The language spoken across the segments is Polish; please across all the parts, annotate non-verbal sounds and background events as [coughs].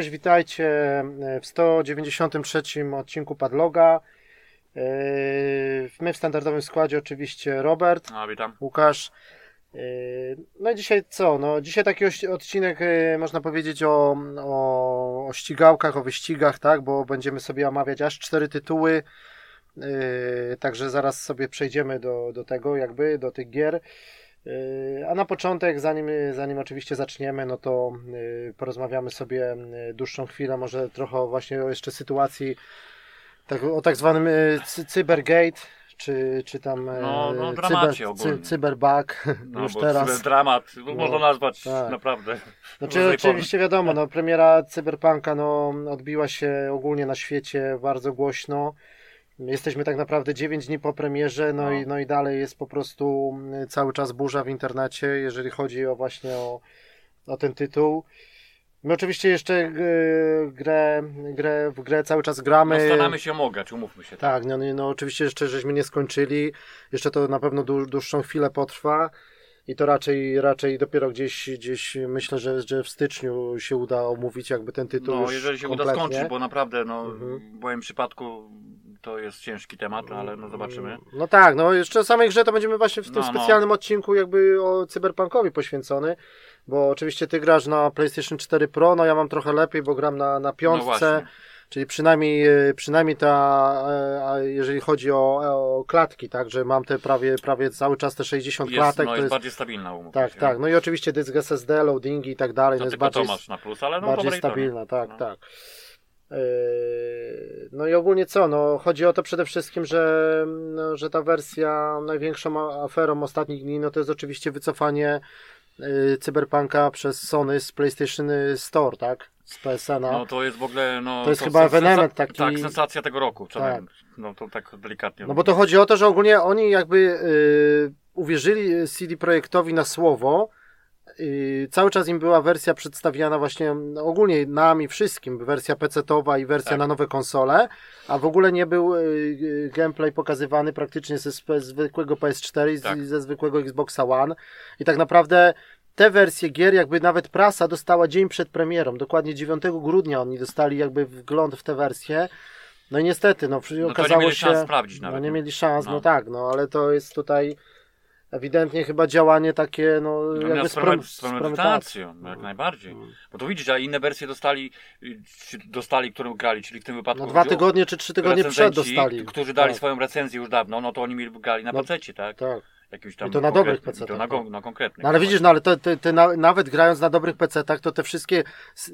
cześć, witajcie w 193 odcinku Padloga. Yy, my w standardowym składzie oczywiście Robert, A, witam. Łukasz. Yy, No i dzisiaj co? No, dzisiaj taki odcinek, można powiedzieć, o, o, o ścigałkach, o wyścigach, tak? Bo będziemy sobie omawiać aż cztery tytuły. Także zaraz sobie przejdziemy do, do tego, jakby, do tych gier. Yy, A na początek, zanim, zanim oczywiście zaczniemy, no to yy, porozmawiamy sobie yy, dłuższą chwilę, może trochę właśnie o jeszcze sytuacji, tak, o tak zwanym cy- Cybergate, czy, czy tam No, no, dramacie ogólnie. cyberbug, [laughs] No, już teraz. teraz... dramat, no, można nazwać tak. naprawdę. Znaczy, oczywiście wiadomo, no, premiera Cyberpunka no, odbiła się ogólnie na świecie bardzo głośno. Jesteśmy tak naprawdę 9 dni po premierze, no, No. I, no i dalej jest po prostu mm, cały czas burza w internecie, jeżeli chodzi o właśnie o, o ten tytuł. My oczywiście jeszcze e, grę, grę, w grę cały czas gramy. No, staramy się mogać, umówmy się. Tak, no, no, no oczywiście jeszcze żeśmy nie skończyli. Jeszcze to na pewno dłu- dłuższą chwilę potrwa. I to raczej, raczej dopiero gdzieś, gdzieś myślę, że, że w styczniu się uda omówić jakby ten tytuł. No, jeżeli się uda kompletnie. skończyć, bo naprawdę, no, Mhm. w moim przypadku to jest ciężki temat, ale no zobaczymy. No tak, no jeszcze o samej grze to będziemy właśnie w tym No, no. specjalnym odcinku jakby o Cyberpunkowi poświęcony, bo oczywiście ty grasz na PlayStation 4 Pro, no ja mam trochę lepiej, bo gram na, na No piątce, właśnie. czyli przynajmniej, e, przynajmniej ta, e, jeżeli chodzi o, o klatki, tak, że mam te prawie, prawie cały czas te 60 Jest, klatek, no, to jest jest, bardziej stabilna, umówmy tak, tak, no i oczywiście dysk SSD, loadingi i tak dalej, To no jest bardziej, to masz na plus, ale no bardziej stabilna, tak, No. tak. Yy, No i ogólnie co? No, chodzi o to przede wszystkim, że, no, że ta wersja największą a- aferą ostatnich dni, no to jest oczywiście wycofanie yy, Cyberpunka przez Sony z PlayStation Store, tak? Z PSN-a. No to jest w ogóle, no... To jest chyba sensa- ewenement taki- Tak, sensacja tego roku, Tak. no to tak delikatnie. No bo to chodzi o to, że ogólnie oni jakby yy, uwierzyli CD Projektowi na słowo. Yy, cały czas im była wersja przedstawiana właśnie no, ogólnie nam i wszystkim, wersja PC-towa i wersja Tak. na nowe konsole, a w ogóle nie był yy, gameplay pokazywany praktycznie ze zwykłego PS4 i Tak. ze zwykłego Xboxa One. I tak naprawdę te wersje gier, jakby nawet prasa dostała dzień przed premierą, dokładnie 9 grudnia oni dostali jakby wgląd w te wersje. No i niestety, no, No to nie okazało mieli się. szans sprawdzić no nawet, nie nie? mieli szans, no. No. tak, no ale to jest tutaj ewidentnie chyba działanie takie, no, No, jakby z, premedytacją, z premedytacją. premedytacją, jak najbardziej. Bo to widzisz, a inne wersje dostali, czy dostali, którym grali, czyli w tym wypadku... No dwa tygodnie czy trzy tygodnie przed dostali. którzy dali tak, swoją recenzję już dawno, no to oni mieli, grali na No, pececie, tak? tak. Jakimś tam I to na dobrych i To na, go- na konkretnych. No ale widzisz, no ale to, te na, nawet grając na dobrych PC-tach, to te wszystkie,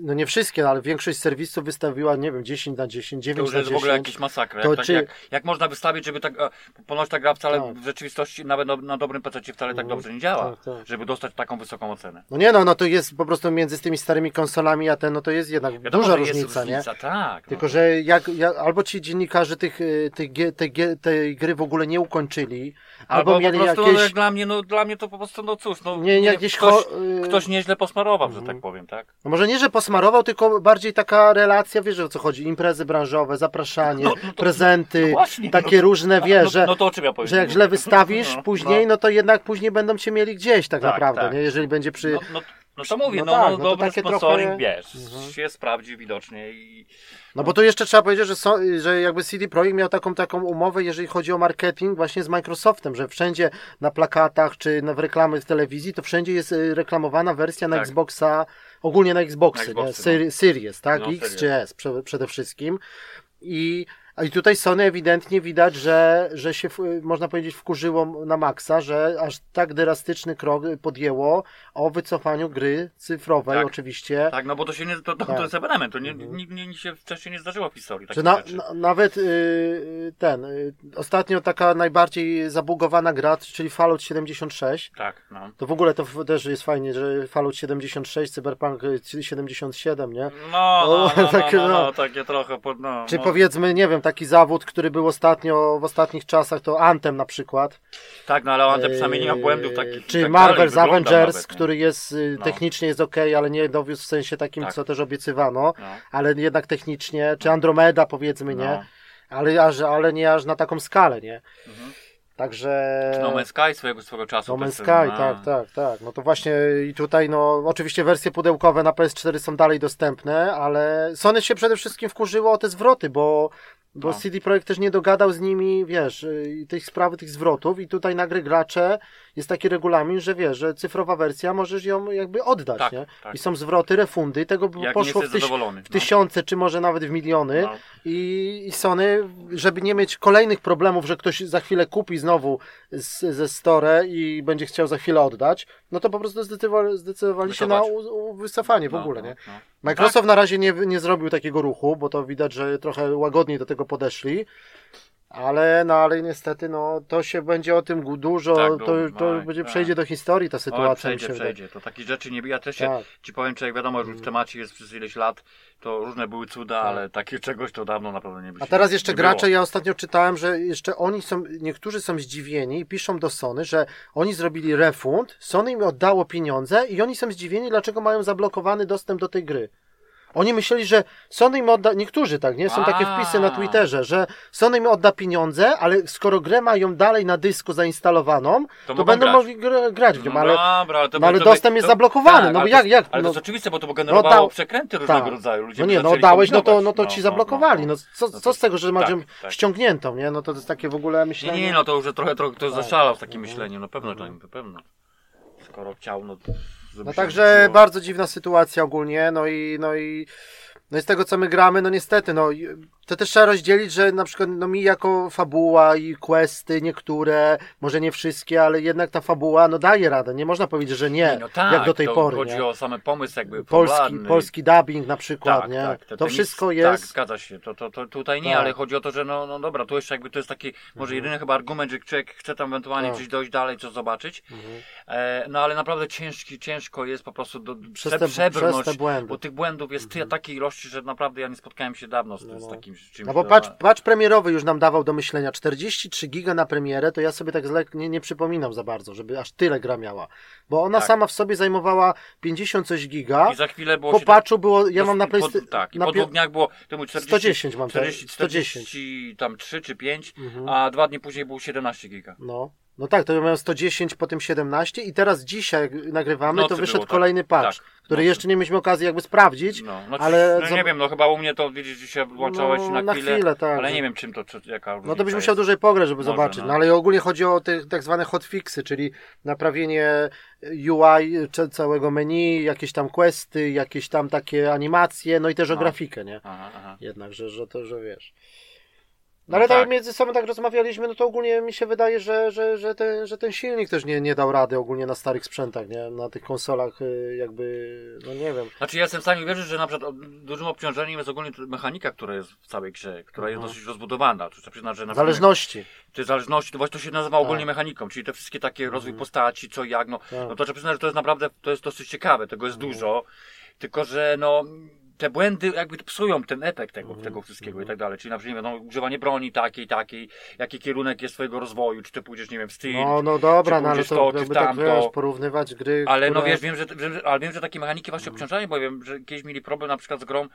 no nie wszystkie, ale większość serwisów wystawiła, nie wiem, 10 na 10, To 9 już na jest 10. w ogóle jakiś masakra. To Jak, tak, czy- jak, jak można wystawić, żeby tak. a, Ponoć ta gra wcale Tak. w rzeczywistości, nawet na, na dobrym PC wcale tak Mhm. dobrze nie działa, Tak, tak. żeby dostać taką wysoką ocenę. No nie no, no to jest po prostu między tymi starymi konsolami, a ten, no to jest jednak duża że jest różnica, nie? różnica, Tak. Tylko, no. że jak, jak, albo ci dziennikarze tych, y, tych, gie- tej, gry w ogóle nie ukończyli, albo, Albo mieli po no, jakieś... jak dla mnie, no dla mnie to po prostu, no cóż, no Nie, jakieś ktoś, cho- y- ktoś nieźle posmarował, że Mhm. tak powiem, tak? No może nie, że posmarował, tylko bardziej taka relacja, wiesz o co chodzi, imprezy branżowe, zapraszanie, No, no to- prezenty, no właśnie, takie różne, wiesz, no, że, no to o czym ja powiem? że jak źle wystawisz [laughs] No, później, no to jednak później będą cię mieli gdzieś tak, Tak, naprawdę, tak. nie? Jeżeli będzie przy... No, to mówię, No no, tak, no, no dobry sponsoring, trochę- wiesz, Mhm. się sprawdzi widocznie i... No bo to jeszcze trzeba powiedzieć, że, są, że jakby CD Projekt miał taką, taką umowę, jeżeli chodzi o marketing właśnie z Microsoftem, że wszędzie na plakatach czy na w reklamy w telewizji, to wszędzie jest y, reklamowana wersja na Tak. Xboxa, ogólnie na Xboxy, Na nie? Xboxy, Seri- Series, tak? No, X Series. czy S prze- przede wszystkim. I, a i tutaj Sony ewidentnie widać, że, że się, można powiedzieć, wkurzyło na maksa, że aż tak drastyczny krok podjęło o wycofaniu gry cyfrowej, Tak. oczywiście. Tak, no bo to się nie, to, to, Tak. to jest ewenement, to nie, Mhm. nie, się wcześniej nie zdarzyło w historii takich na, na, nawet y, ten, y, ostatnio taka najbardziej zabugowana gra, czyli Fallout 76, Tak, no. to w ogóle to też jest fajnie, że Fallout 76, Cyberpunk y, 77, nie? No, no, no, no, [laughs] takie, no, no. no, takie trochę, pod, no, Czy no. powiedzmy, nie wiem, taki zawód, który był ostatnio, w ostatnich czasach, to Anthem na przykład. Tak, no ale Anthem przynajmniej nie ma Yy, błędów takich. Czy tak Marvel's Avengers, nawet, nie? który jest, y, No. technicznie jest ok, ale nie dowiózł w sensie takim, Tak. co też obiecywano, No, ale jednak technicznie, czy Andromeda powiedzmy, nie? no. Ale, aż, ale nie aż na taką skalę, nie? Mhm. Także... No Man's Sky swojego, swego czasu. No Man's Sky, no. tak, tak, tak. No to właśnie i tutaj, no oczywiście wersje pudełkowe na PS4 są dalej dostępne, ale Sony się przede wszystkim wkurzyło o te zwroty, bo, bo No. CD Projekt też nie dogadał z nimi, wiesz, y, tych sprawy, tych zwrotów i tutaj nagle gracze, jest taki regulamin, że wiesz, że cyfrowa wersja możesz ją jakby oddać, Tak, nie? tak. I są zwroty, refundy, tego by Jak poszło w, tyś, w tysiące, czy może nawet w miliony. No. I, I Sony, żeby nie mieć kolejnych problemów, że ktoś za chwilę kupi znowu z, ze store i będzie chciał za chwilę oddać, no to po prostu zdecydowali, zdecydowali się na u, u, wycofanie w No, ogóle, no, nie? no. Microsoft na razie nie, nie zrobił takiego ruchu, bo to widać, że trochę łagodniej do tego podeszli. Ale, no, ale niestety, no, to się będzie o tym dużo, Tak, to, to tak, będzie tak. przejdzie do historii ta Oj, sytuacja. mi przejdzie, przejdzie. To takich rzeczy nie Ja też się Tak. ci powiem, że jak wiadomo, że już w temacie jest przez ileś lat, to różne były cuda, Tak. ale takiego czegoś to dawno naprawdę nie było. A teraz jeszcze gracze, było. ja ostatnio czytałem, że jeszcze oni są, niektórzy są zdziwieni i piszą do Sony, że oni zrobili refund, Sony im oddało pieniądze i oni są zdziwieni, dlaczego mają zablokowany dostęp do tej gry. Oni myśleli, że Sony im odda, niektórzy tak, nie? Są takie wpisy na Twitterze, że Sony im odda pieniądze, ale skoro grę mają dalej na dysku zainstalowaną, to, mogą będą grać. mogli gr- grać w nią, No ale dobra, ale to no ale by- to by- dostęp jest to- zablokowany, tak, no bo ale jak- to, jak, Ale no- to jest oczywiste, bo to by generowało dał- przekręty różnego tak. rodzaju. Ludzie no by nie, no zaczęli dałeś, no to, kombinować. no to ci zablokowali, no co, No co to- z tego, że masz tak, ją tak. ściągniętą, nie? No to jest takie w ogóle Nie, myślenie. nie, no to już trochę, trochę ktoś Tak. zaszalał w takim Mhm. myśleniu, no pewno, to na pewno. Skoro chciał, no to... No także bardzo dziwna sytuacja ogólnie, no i, no i, no i z tego co my gramy, no niestety, no to też trzeba rozdzielić, że na przykład no mi jako fabuła i questy niektóre, może nie wszystkie, ale jednak ta fabuła no daje radę, nie można powiedzieć, że nie, no tak, jak do tej to pory, chodzi nie? o same pomysł jakby Polski, polski dubbing na przykład, Tak, nie? tak. to ten wszystko nic- jest... Tak, zgadza się. To, to, to tutaj nie, Tak. ale chodzi o to, że no, no dobra, to jeszcze jakby to jest taki, może Mhm. jedyny chyba argument, że człowiek chce tam ewentualnie Tak. gdzieś dojść dalej, coś zobaczyć. Mhm. E, no ale naprawdę ciężki, ciężko jest po prostu do, Przez prze, te- przebrnąć, przez te błędy. bo tych błędów jest tyle takiej ilości, że naprawdę ja nie spotkałem się dawno z, No, z no. takim czymś. No bo patch, patch premierowy już nam dawał do myślenia 43 giga na premierę, to ja sobie tak zle, nie, nie przypominam za bardzo, żeby aż tyle gra miała. Bo ona Tak. sama w sobie zajmowała 50 coś giga. I za chwilę było Po patchu było, ja mam na PlayStation. Tak, i na po dwóch dniach było, to był 40, 110 mam teraz, 40, 110. 40, tam 3 czy 5, Mhm. a dwa dni później było 17 giga. No. No tak, to miałem 110, potem 17 i teraz dzisiaj jak nagrywamy, Nocy to wyszedł było, tak. kolejny patch, Tak, który nocy. jeszcze nie mieliśmy okazji jakby sprawdzić. No, no, ale no nie wiem, no chyba u mnie to widzisz, się włączałeś No, na na chwilę, chwilę, tak, ale nie wiem czym to, czy, jaka No to byś musiał dłużej pograć, żeby Może, zobaczyć. no. No ale ogólnie chodzi o te tak zwane hotfixy, czyli naprawienie UI czy całego menu, jakieś tam questy, jakieś tam takie animacje, no i też o No. grafikę, nie? Aha, aha. Jednak, że, że to, że wiesz. No No ale tak tak. między sobą tak rozmawialiśmy, no to ogólnie mi się wydaje, że, że, że, ten, że ten silnik też nie, nie dał rady ogólnie na starych sprzętach, nie? Na tych konsolach y, jakby, no nie wiem. Znaczy ja jestem w stanie wierzyć, że na przykład dużym obciążeniem jest ogólnie mechanika, która jest w całej grze, która jest Mhm. dosyć rozbudowana. Przyznać, że na Zależności. te zależności, to właśnie to się nazywa ogólnie Tak. mechaniką, czyli te wszystkie takie rozwój Mhm. postaci, co jak, no, Tak. no to trzeba przyznać, że to jest naprawdę, to jest dosyć ciekawe, tego jest Mhm. dużo, tylko że no te błędy jakby psują ten efekt tego, Mhm. tego wszystkiego i Mhm. tak dalej, czyli na przykład nie no, używanie broni takiej, takiej, jaki kierunek jest twojego rozwoju, czy ty pójdziesz, nie wiem, w styl, No, no dobra, czy no ale to, to, jakby tak wiesz, porównywać gry, Ale no które... wiesz, wiem, że, wiem, że, ale wiem, że takie mechaniki właśnie Mhm. obciążają, bo wiem, że kiedyś mieli problem na przykład z grą,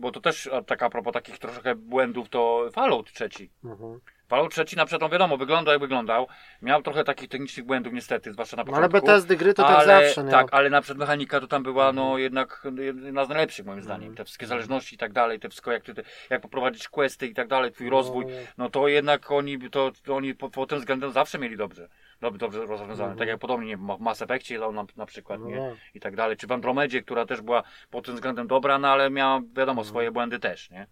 bo to też taka a propos takich troszkę błędów, to Fallout trzeci. Mhm. Fallout trzeci na przykład, no wiadomo, wyglądał jak wyglądał. Miał trochę takich technicznych błędów niestety, zwłaszcza na No, ale początku. BTSD gry to tak ale, zawsze, nie? Tak, ale na przykład mechanika to tam była no jednak jedna z najlepszych moim zdaniem. Mhm. Te wszystkie zależności i tak dalej, te wszystko jak, ty, jak poprowadzić questy i tak dalej, twój rozwój, No, no to jednak oni, to, to oni pod, tym względem zawsze mieli dobrze. Dobrze, dobrze rozwiązane. Mhm. Tak jak podobnie nie, w Mass Effectie na, na przykład, no, nie? no. I tak dalej. Czy w Andromedzie, która też była pod tym względem dobra, no ale miała, wiadomo, swoje błędy też, nie?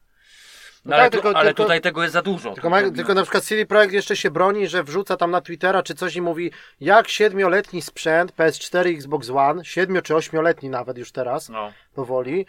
No, No ale, tak, tu, tylko- ale tylko- tutaj tego jest za dużo. Tylko, ma, tylko na przykład CD Projekt jeszcze się broni, że wrzuca tam na Twittera czy coś i mówi, jak siedmioletni sprzęt PS4 Xbox One, siedmiu czy ośmioletni nawet już teraz, No. powoli,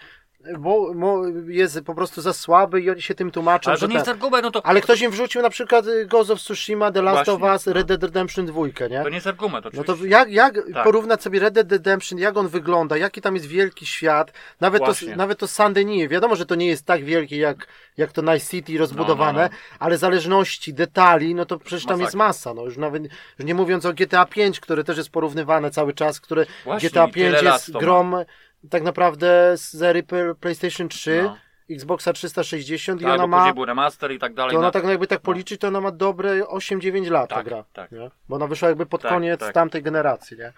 bo, bo jest po prostu za słaby i oni się tym tłumaczą, Ale to nie ten- jest argument, no to, Ale ktoś im wrzucił na przykład y, Ghost of Tsushima, The Last of Właśnie, Us, Red Dead Redemption 2, nie? to nie jest argument No oczywiście. to jak, jak Tak. porównać sobie Red Dead Redemption, jak on wygląda, jaki tam jest wielki świat, nawet to, Właśnie. nawet to Saint Denis, wiadomo, że to nie jest tak wielkie jak, jak to Night City rozbudowane, No, no, ale zależności, detali, no to przecież tam jest masa, no już nawet, już nie mówiąc o GTA 5, które też jest porównywane cały czas, które Właśnie, GTA i tyle 5 lat jest to ma. Tak naprawdę z ery PlayStation 3, No. Xboxa 360 i Tak, ona bo ma, później był remaster i tak dalej. to ona na- tak no jakby tak no. policzyć, to ona ma dobre 8-9 lat ta Tak, gra. tak. Nie? Bo ona wyszła jakby pod Tak, koniec tak. tamtej generacji, nie?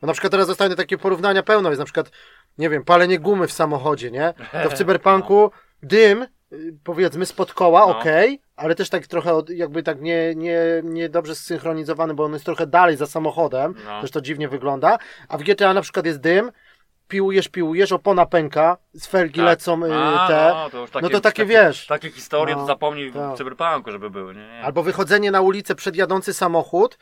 Bo na przykład teraz dostaję takie porównania pełno, jest na przykład, nie wiem, palenie gumy w samochodzie, nie? To w [laughs] cyberpunku dym, y, powiedzmy, spod koła, No. okej, ale też tak trochę jakby tak nie, nie, nie dobrze zsynchronizowany, bo on jest trochę dalej za samochodem, No. też to dziwnie wygląda, a w GTA na przykład jest dym, piłujesz, piłujesz, opona pęka, z felgi Tak. lecą y, A, te, no, to już no to takie wiesz, Takie historie No, to zapomnij tak. w cyberpunku, żeby były. Nie, nie. Albo wychodzenie na ulicę przed jadący samochód,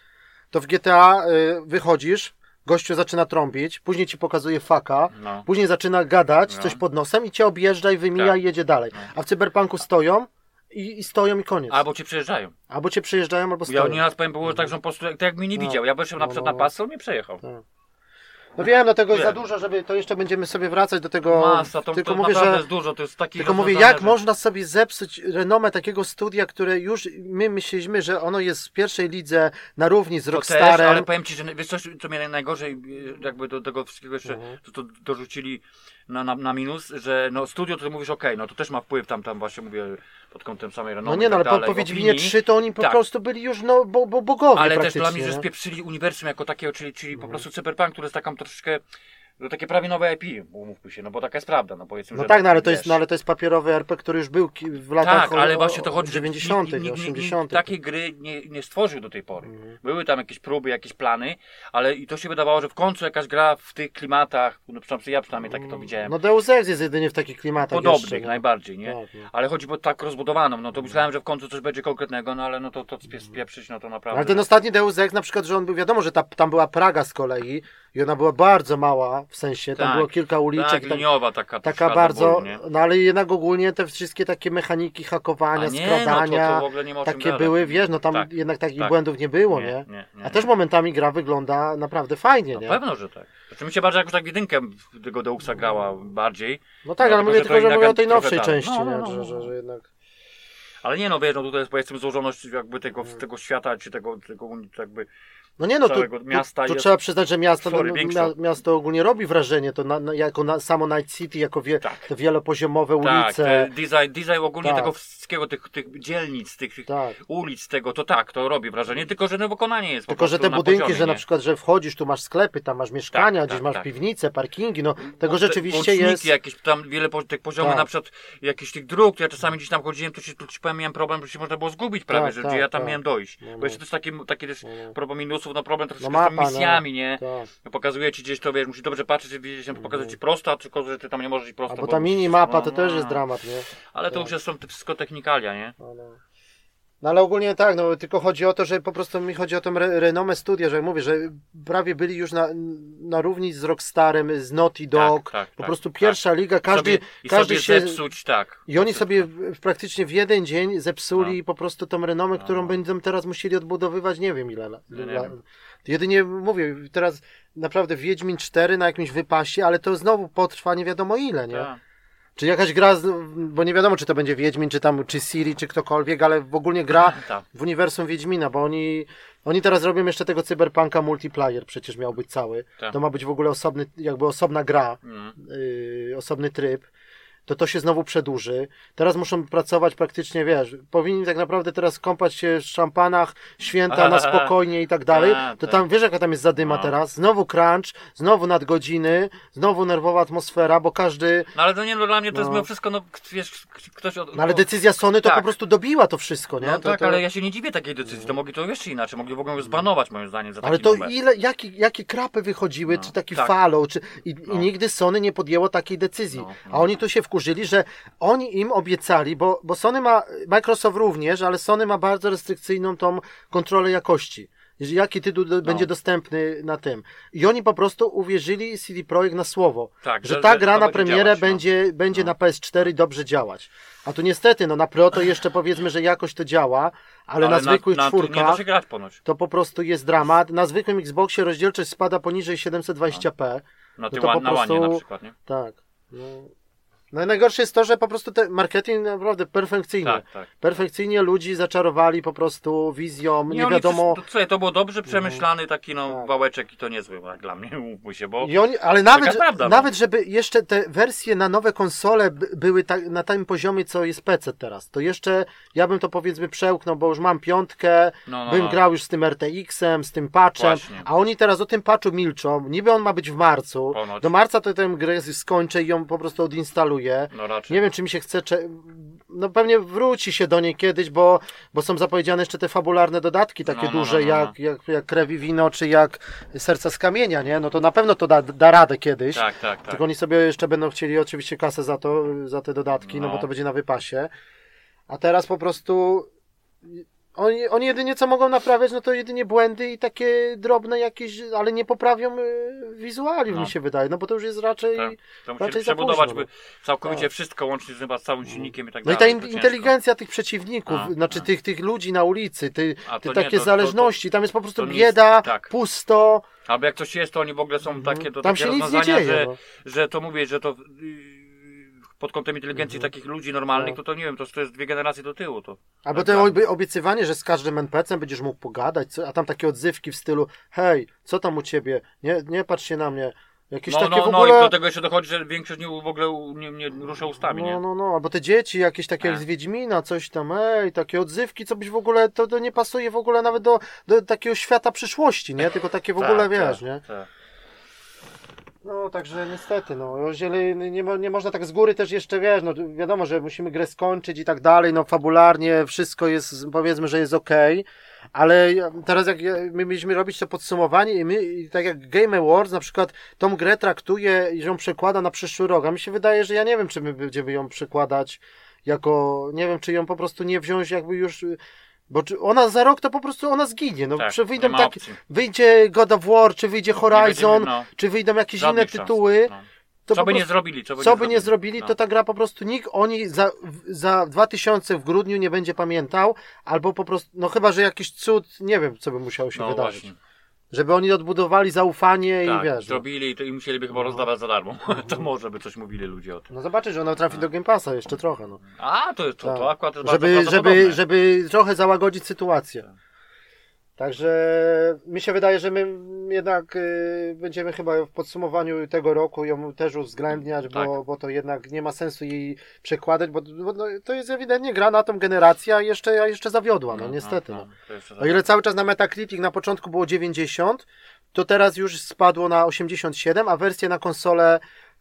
to w GTA y, wychodzisz, gościu zaczyna trąbić, później ci pokazuje faka, No. później zaczyna gadać No. coś pod nosem i cię objeżdża i wymija Tak. i jedzie dalej. No. A w cyberpunku stoją i, i stoją i koniec. Albo ci przejeżdżają. Albo cię przejeżdżają, albo Ja stoją. nieraz powiem, było tak, że on po prostu, tak jak mnie nie No. widział. Ja na No, przykład no, na no. pas, on mnie przejechał. Tak. No wiem, no tego jest za dużo, żeby to jeszcze będziemy sobie wracać do tego. Masa, to, tylko to mówię, że jest dużo, to jest taki tylko mówię, jak że- można sobie zepsuć renomę takiego studia, które już my myśleliśmy, że ono jest w pierwszej lidze na równi z To też, Rockstarem. ale powiem ci, że wiesz coś, co mnie najgorzej, e, jakby do tego wszystkiego jeszcze Mhm. to, to dorzucili na, na, na minus, że no studio to mówisz okej, no to też ma wpływ tam, tam właśnie mówię pod kątem samej renomy No nie, no i ale tak po, dalej, po Wiedźminie opinii. 3 to oni po Tak. prostu byli już no, bo, bo bogowie Ale też dla mnie, że spieprzyli uniwersum jako takiego, czyli, czyli po prostu cyberpunk, który jest taką troszeczkę, no takie prawie nowe IP, umówmy się, no bo taka jest prawda, no powiedzmy, No że tak, no ale to wiesz. jest, no ale to jest papierowy RP, który już był w latach Tak, o- ale właśnie to chodzi, że 90., nikt, nikt, nikt, 80. nikt takiej gry nie, nie stworzył do tej pory. Mhm. Były tam jakieś próby, jakieś plany, ale i to się wydawało, że w końcu jakaś gra w tych klimatach, no przynajmniej ja przynajmniej tak to widziałem, No Deus Ex jest jedynie w takich klimatach podobnych jeszcze, no. najbardziej, nie? Tak, no. Ale chodzi o tak rozbudowaną, no to myślałem, że w końcu coś będzie konkretnego, no ale no to, to spie- spieprzyć, no to naprawdę. Ale ten ostatni Deus Ex na przykład, że on był, wiadomo, że ta, tam była Praga z kolei i ona była bardzo mała, w sensie, tam Tak, było kilka uliczek. tak, liniowa taka. taka bardzo, do bólu, nie? no ale jednak ogólnie te wszystkie takie mechaniki hakowania, A nie, skradania, no to, to takie gadać. były, wiesz, no tam Tak, jednak takich tak. błędów nie było, nie? nie, nie, A nie. też momentami gra wygląda naprawdę fajnie, No nie? pewno, że tak. Znaczy mi się bardziej jakoś tak jedynkę tego Deusa grała bardziej. No tak, No, ale tylko, mówię że to tylko, że mówię o tej trochę nowszej tak. części, No, nie? no, no, Że, no. że, że jednak... Ale nie no, wiesz, no tutaj jest powiedzmy złożoność jakby tego, Mm. tego świata, czy tego, tego jakby No nie no, tu, tu, tu jest- trzeba przyznać, że miasto, no, mia, miasto ogólnie robi wrażenie, to na, na, jako na, samo Night City, jako wie, Tak. te wielopoziomowe tak, ulice. te design, design ogólnie Tak. tego wszystkiego, tych, tych dzielnic, tych, tych Tak. ulic, tego, to tak, to robi wrażenie, tylko że no wykonanie jest po Tylko, że te budynki, poziomie, że na przykład, że wchodzisz, tu masz sklepy, tam masz mieszkania, Tak, gdzieś tak, masz tak. piwnice, parkingi, no tego Bo te rzeczywiście jest. jakieś tam wiele po, tych poziomów, Tak. na przykład jakichś tych dróg, ja czasami gdzieś tam chodziłem, to się, to ci powiem, miałem problem, że się można było zgubić prawie, Tak, że tak, gdzie ja tam tak. miałem dojść. No, no. Bo jeszcze też takie, takie też No, no. Minusów, no problem troszeczkę No z mapa, no. misjami, nie? Tak. Pokazuje ci gdzieś to, wiesz, musisz dobrze patrzeć, wiedzieć, że pokazuje ci prosto, tylko że ty tam nie możesz iść prosto. Albo bo ta mini mapa to no, też no. jest dramat, nie? Ale to Tak. już jest, są te wszystko technikalia, nie? No, no. No ale ogólnie tak, no tylko chodzi o to, że po prostu mi chodzi o tą re renomę studia, że mówię, że prawie byli już na, na równi z Rockstarem, z Naughty Dog, tak, po tak, prostu tak. pierwsza liga, każdy, sobie, każdy sobie się... zepsuć, tak. I oni sobie w, praktycznie w jeden dzień zepsuli po prostu tą renomę, No. którą będą teraz musieli odbudowywać nie wiem ile lat. Nie, wiem. Jedynie mówię, teraz naprawdę Wiedźmin 4 na jakimś wypasie, ale to znowu potrwa nie wiadomo ile, nie? Czy jakaś gra, bo nie wiadomo czy to będzie Wiedźmin, czy tam, czy Siri, czy ktokolwiek, ale w ogóle gra Tak. w uniwersum Wiedźmina, bo oni, oni teraz robią jeszcze tego cyberpunka multiplayer, przecież miał być cały. Tak. To ma być w ogóle osobny, jakby osobna gra, Mm. yy, osobny tryb. To to się znowu przedłuży. Teraz muszą pracować praktycznie, wiesz, powinni tak naprawdę teraz kąpać się w szampanach, święta na [laughs] spokojnie i tak dalej. To tak. tam, wiesz jaka tam jest zadyma No. teraz? Znowu crunch, znowu nadgodziny, znowu nerwowa atmosfera, bo każdy, No ale to nie, no dla mnie to jest No. mimo wszystko, no wiesz, ktoś od... no ale decyzja Sony to Tak. po prostu dobiła to wszystko, nie? No to, tak, to... ale ja się nie dziwię takiej decyzji, to mogli to jeszcze inaczej, mogli w ogóle ją zbanować moim zdaniem za Ale taki to numer. ile, jakie, jakie krapy wychodziły, No, czy taki tak. Fallout, czy, i, No. i nigdy Sony nie podjęło takiej decyzji. No, no. A oni tu się wkurzyli, że oni im obiecali, bo, bo Sony ma, Microsoft również, ale Sony ma bardzo restrykcyjną tą kontrolę jakości. Jaki tytuł do, będzie dostępny na tym. I oni po prostu uwierzyli CD Projekt na słowo, Tak, że, że- ta gra na premierę działać, no. będzie, będzie na PS4 dobrze działać. A tu niestety, no na Pro to jeszcze powiedzmy, że jakoś to działa, ale, na zwykłych na, czwórkach to po prostu jest dramat. Na zwykłym Xboxie rozdzielczość spada poniżej 720p. Na, No tym to no po na łanie prostu- na przykład, nie? Tak. No, No i najgorsze jest to, że po prostu ten marketing naprawdę perfekcyjnie. Tak, tak. Perfekcyjnie ludzi zaczarowali po prostu wizją, nie, oni wiadomo. wszyscy- to, słuchaj, to było dobrze przemyślany taki no Tak. wałeczek i to niezły jak dla mnie, [laughs] mówmy się, bo I oni, ale nawet, Taka prawda, no. nawet żeby jeszcze te wersje na nowe konsole by- były tak, na tym poziomie, co jest PC teraz, to jeszcze ja bym to powiedzmy przełknął, bo już mam piątkę, no, no, bym no. grał już z tym RTX-em, z tym patchem, Właśnie. a oni teraz o tym patchu milczą. Niby on ma być w marcu. Ponoć. Do marca to tę grę skończę i ją po prostu odinstaluję. No raczej. Nie wiem, czy mi się chce. Cze... No pewnie wróci się do niej kiedyś, bo, bo są zapowiedziane jeszcze te fabularne dodatki takie No, no, duże, no, no, no. Jak, jak, jak krew i wino, czy jak serca z kamienia, nie? No to na pewno to da, da radę kiedyś. Tak, tak, tak. Tylko oni sobie jeszcze będą chcieli oczywiście kasę za to, za te dodatki, no, No. bo to będzie na wypasie. A teraz po prostu oni, oni jedynie co mogą naprawiać, no to jedynie błędy i takie drobne jakieś, ale nie poprawią y, wizualiów, No. mi się wydaje, no bo to już jest raczej... Tak. To raczej przebudować późno, by całkowicie Tak. wszystko, łącznie z chyba całym silnikiem i tak No i dalej. ta in- to inteligencja tych przeciwników, A, znaczy a. Tych, tych ludzi na ulicy, ty, te to nie, takie to- to- zależności, tam jest po prostu to bieda, tak. pusto. Albo jak coś jest, to oni w ogóle są takie, to Mhm. Tam takie się nic nie dzieje. że, no. że to mówię, że to yy, pod kątem inteligencji takich ludzi normalnych, No. to to nie wiem, to, to jest dwie generacje do tyłu. To, Albo tak to obie- obiecywanie, że z każdym NPC-em będziesz mógł pogadać, a tam takie odzywki w stylu hej, co tam u ciebie? Nie, nie patrz się na mnie. Jakieś No, takie no, w no ogóle... i do tego jeszcze dochodzi, że większość nie, w ogóle nie, nie rusza ustami, No, nie? no, no, albo te dzieci jakieś takie jak Tak. z Wiedźmina, coś tam, ej, takie odzywki, co byś w ogóle, to, to nie pasuje w ogóle nawet do, do takiego świata przyszłości, nie? Tylko takie w ogóle, Tak, wiesz, tak, nie? tak. No, także niestety, no, jeżeli nie, nie można tak z góry też jeszcze, wiesz, no, wiadomo, że musimy grę skończyć i tak dalej, no, fabularnie wszystko jest, powiedzmy, że jest okej, ale ja- teraz jak ja- my mieliśmy robić to podsumowanie i my, i tak jak Game Awards na przykład tą grę traktuje i ją przekłada na przyszły rok, a mi się wydaje, że ja nie wiem, czy my będziemy ją przekładać jako, nie wiem, czy ją po prostu nie wziąć jakby już, bo czy ona za rok to po prostu ona zginie, no, Tak, czy nie wyjdą tak, opcji. wyjdzie God of War, czy wyjdzie Horizon, będziemy, no. czy wyjdą jakieś inne tytuły, no. Co by nie prostu- zrobili, co by, co by nie zrobili, no. to ta gra po prostu nikt oni za, w- za 2000 w grudniu nie będzie pamiętał, albo po prostu, no chyba, że jakiś cud, nie wiem, co by musiało się No wydarzyć. właśnie. Żeby oni odbudowali zaufanie Tak, i wiesz. No, zrobili i to i musieliby chyba rozdawać za darmo. [laughs] to może by coś mówili ludzie o tym. no zobaczysz, że ona trafi do Game Passa jeszcze trochę, no. A, to, to, Tak. to akurat jest żeby, bardzo żeby, żeby trochę załagodzić sytuację. Tak. Także mi się wydaje, że my jednak y, będziemy chyba w podsumowaniu tego roku ją też uwzględniać, bo, Tak. bo to jednak nie ma sensu jej przekładać, bo, bo no, to jest ewidentnie gra na tą generację, a jeszcze, a jeszcze zawiodła, no, niestety. No, to jeszcze O ile cały czas na Metacritic na początku było 90, to teraz już spadło na 87, a wersje na konsolę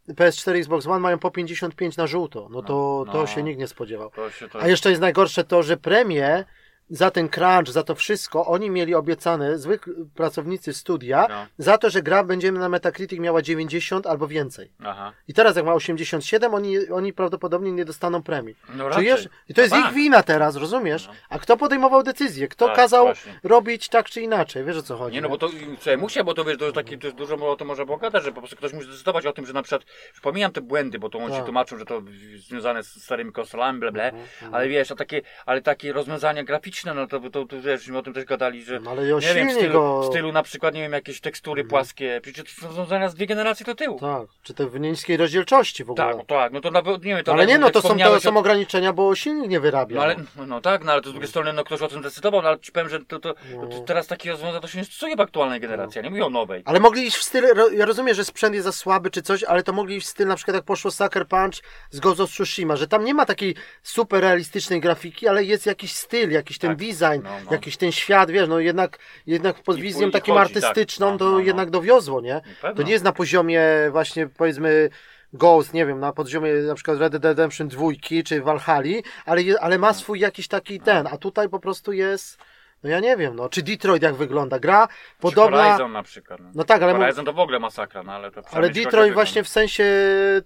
PS4 Xbox One mają po 55 na żółto. No to, No, to no. się nikt nie spodziewał. To się to... A jeszcze jest najgorsze to, że premię za ten crunch, za to wszystko, oni mieli obiecane, zwykli pracownicy studia, No. za to, że gra będzie na Metacritic miała 90 albo więcej. Aha. I teraz jak ma 87, oni, oni prawdopodobnie nie dostaną premii. No. Czujesz? I to jest No ich tak. wina teraz, rozumiesz? No. A kto podejmował decyzję? Kto Tak, kazał właśnie. robić tak czy inaczej? Wiesz o co chodzi? Nie no, bo to słuchaj, musia, bo to wiesz, to jest taki, to jest dużo o tym może pogadać, że po prostu ktoś musi zdecydować o tym, że na przykład, pomijam te błędy, bo to on się Tak. tłumaczył, że to związane z starymi konsolami, ble, ble, Mhm, mhm. ale wiesz, a takie, ale takie rozwiązania graficzne, no to, to, to wiesz, my o tym też gadali, że No, nie wiem, w stylu, go... w stylu na przykład, nie wiem, jakieś tekstury płaskie, przecież to są rozwiązania z dwie generacje do tyłu. Tak, czy to w niskiej rozdzielczości w ogóle. Tak, no tak, no to nawet, nie wiem, to ale nie, no to są, to są ograniczenia, bo silnik nie wyrabia. No ale, no tak, no ale to z drugiej strony, no ktoś o tym decydował, no ale ci powiem, że to, to, No. to teraz takie rozwiązania to się nie stosuje w aktualnej generacji, nie mówię o nowej. Ale mogli iść w styl, ja rozumiem, że sprzęt jest za słaby czy coś, ale to mogli iść w styl na przykład jak poszło Sucker Punch z of Tsushima, że tam nie ma takiej super realistycznej grafiki, ale jest jakiś styl, jakiś ten Tak. design, No, no. jakiś ten świat, wiesz, no jednak, jednak pod I wizją taką chodzi, artystyczną tak. to No, no, no. jednak dowiozło, nie? To nie jest na poziomie właśnie powiedzmy Ghost, nie wiem, na poziomie na przykład Red Dead Redemption 2 czy Valhalla, ale, ale ma swój jakiś taki ten, a tutaj po prostu jest, no ja nie wiem, no, czy Detroit jak wygląda, gra Czy podobna... Horizon na przykład. No, No tak, ale Horizon to w ogóle masakra, no ale to Ale Detroit właśnie w sensie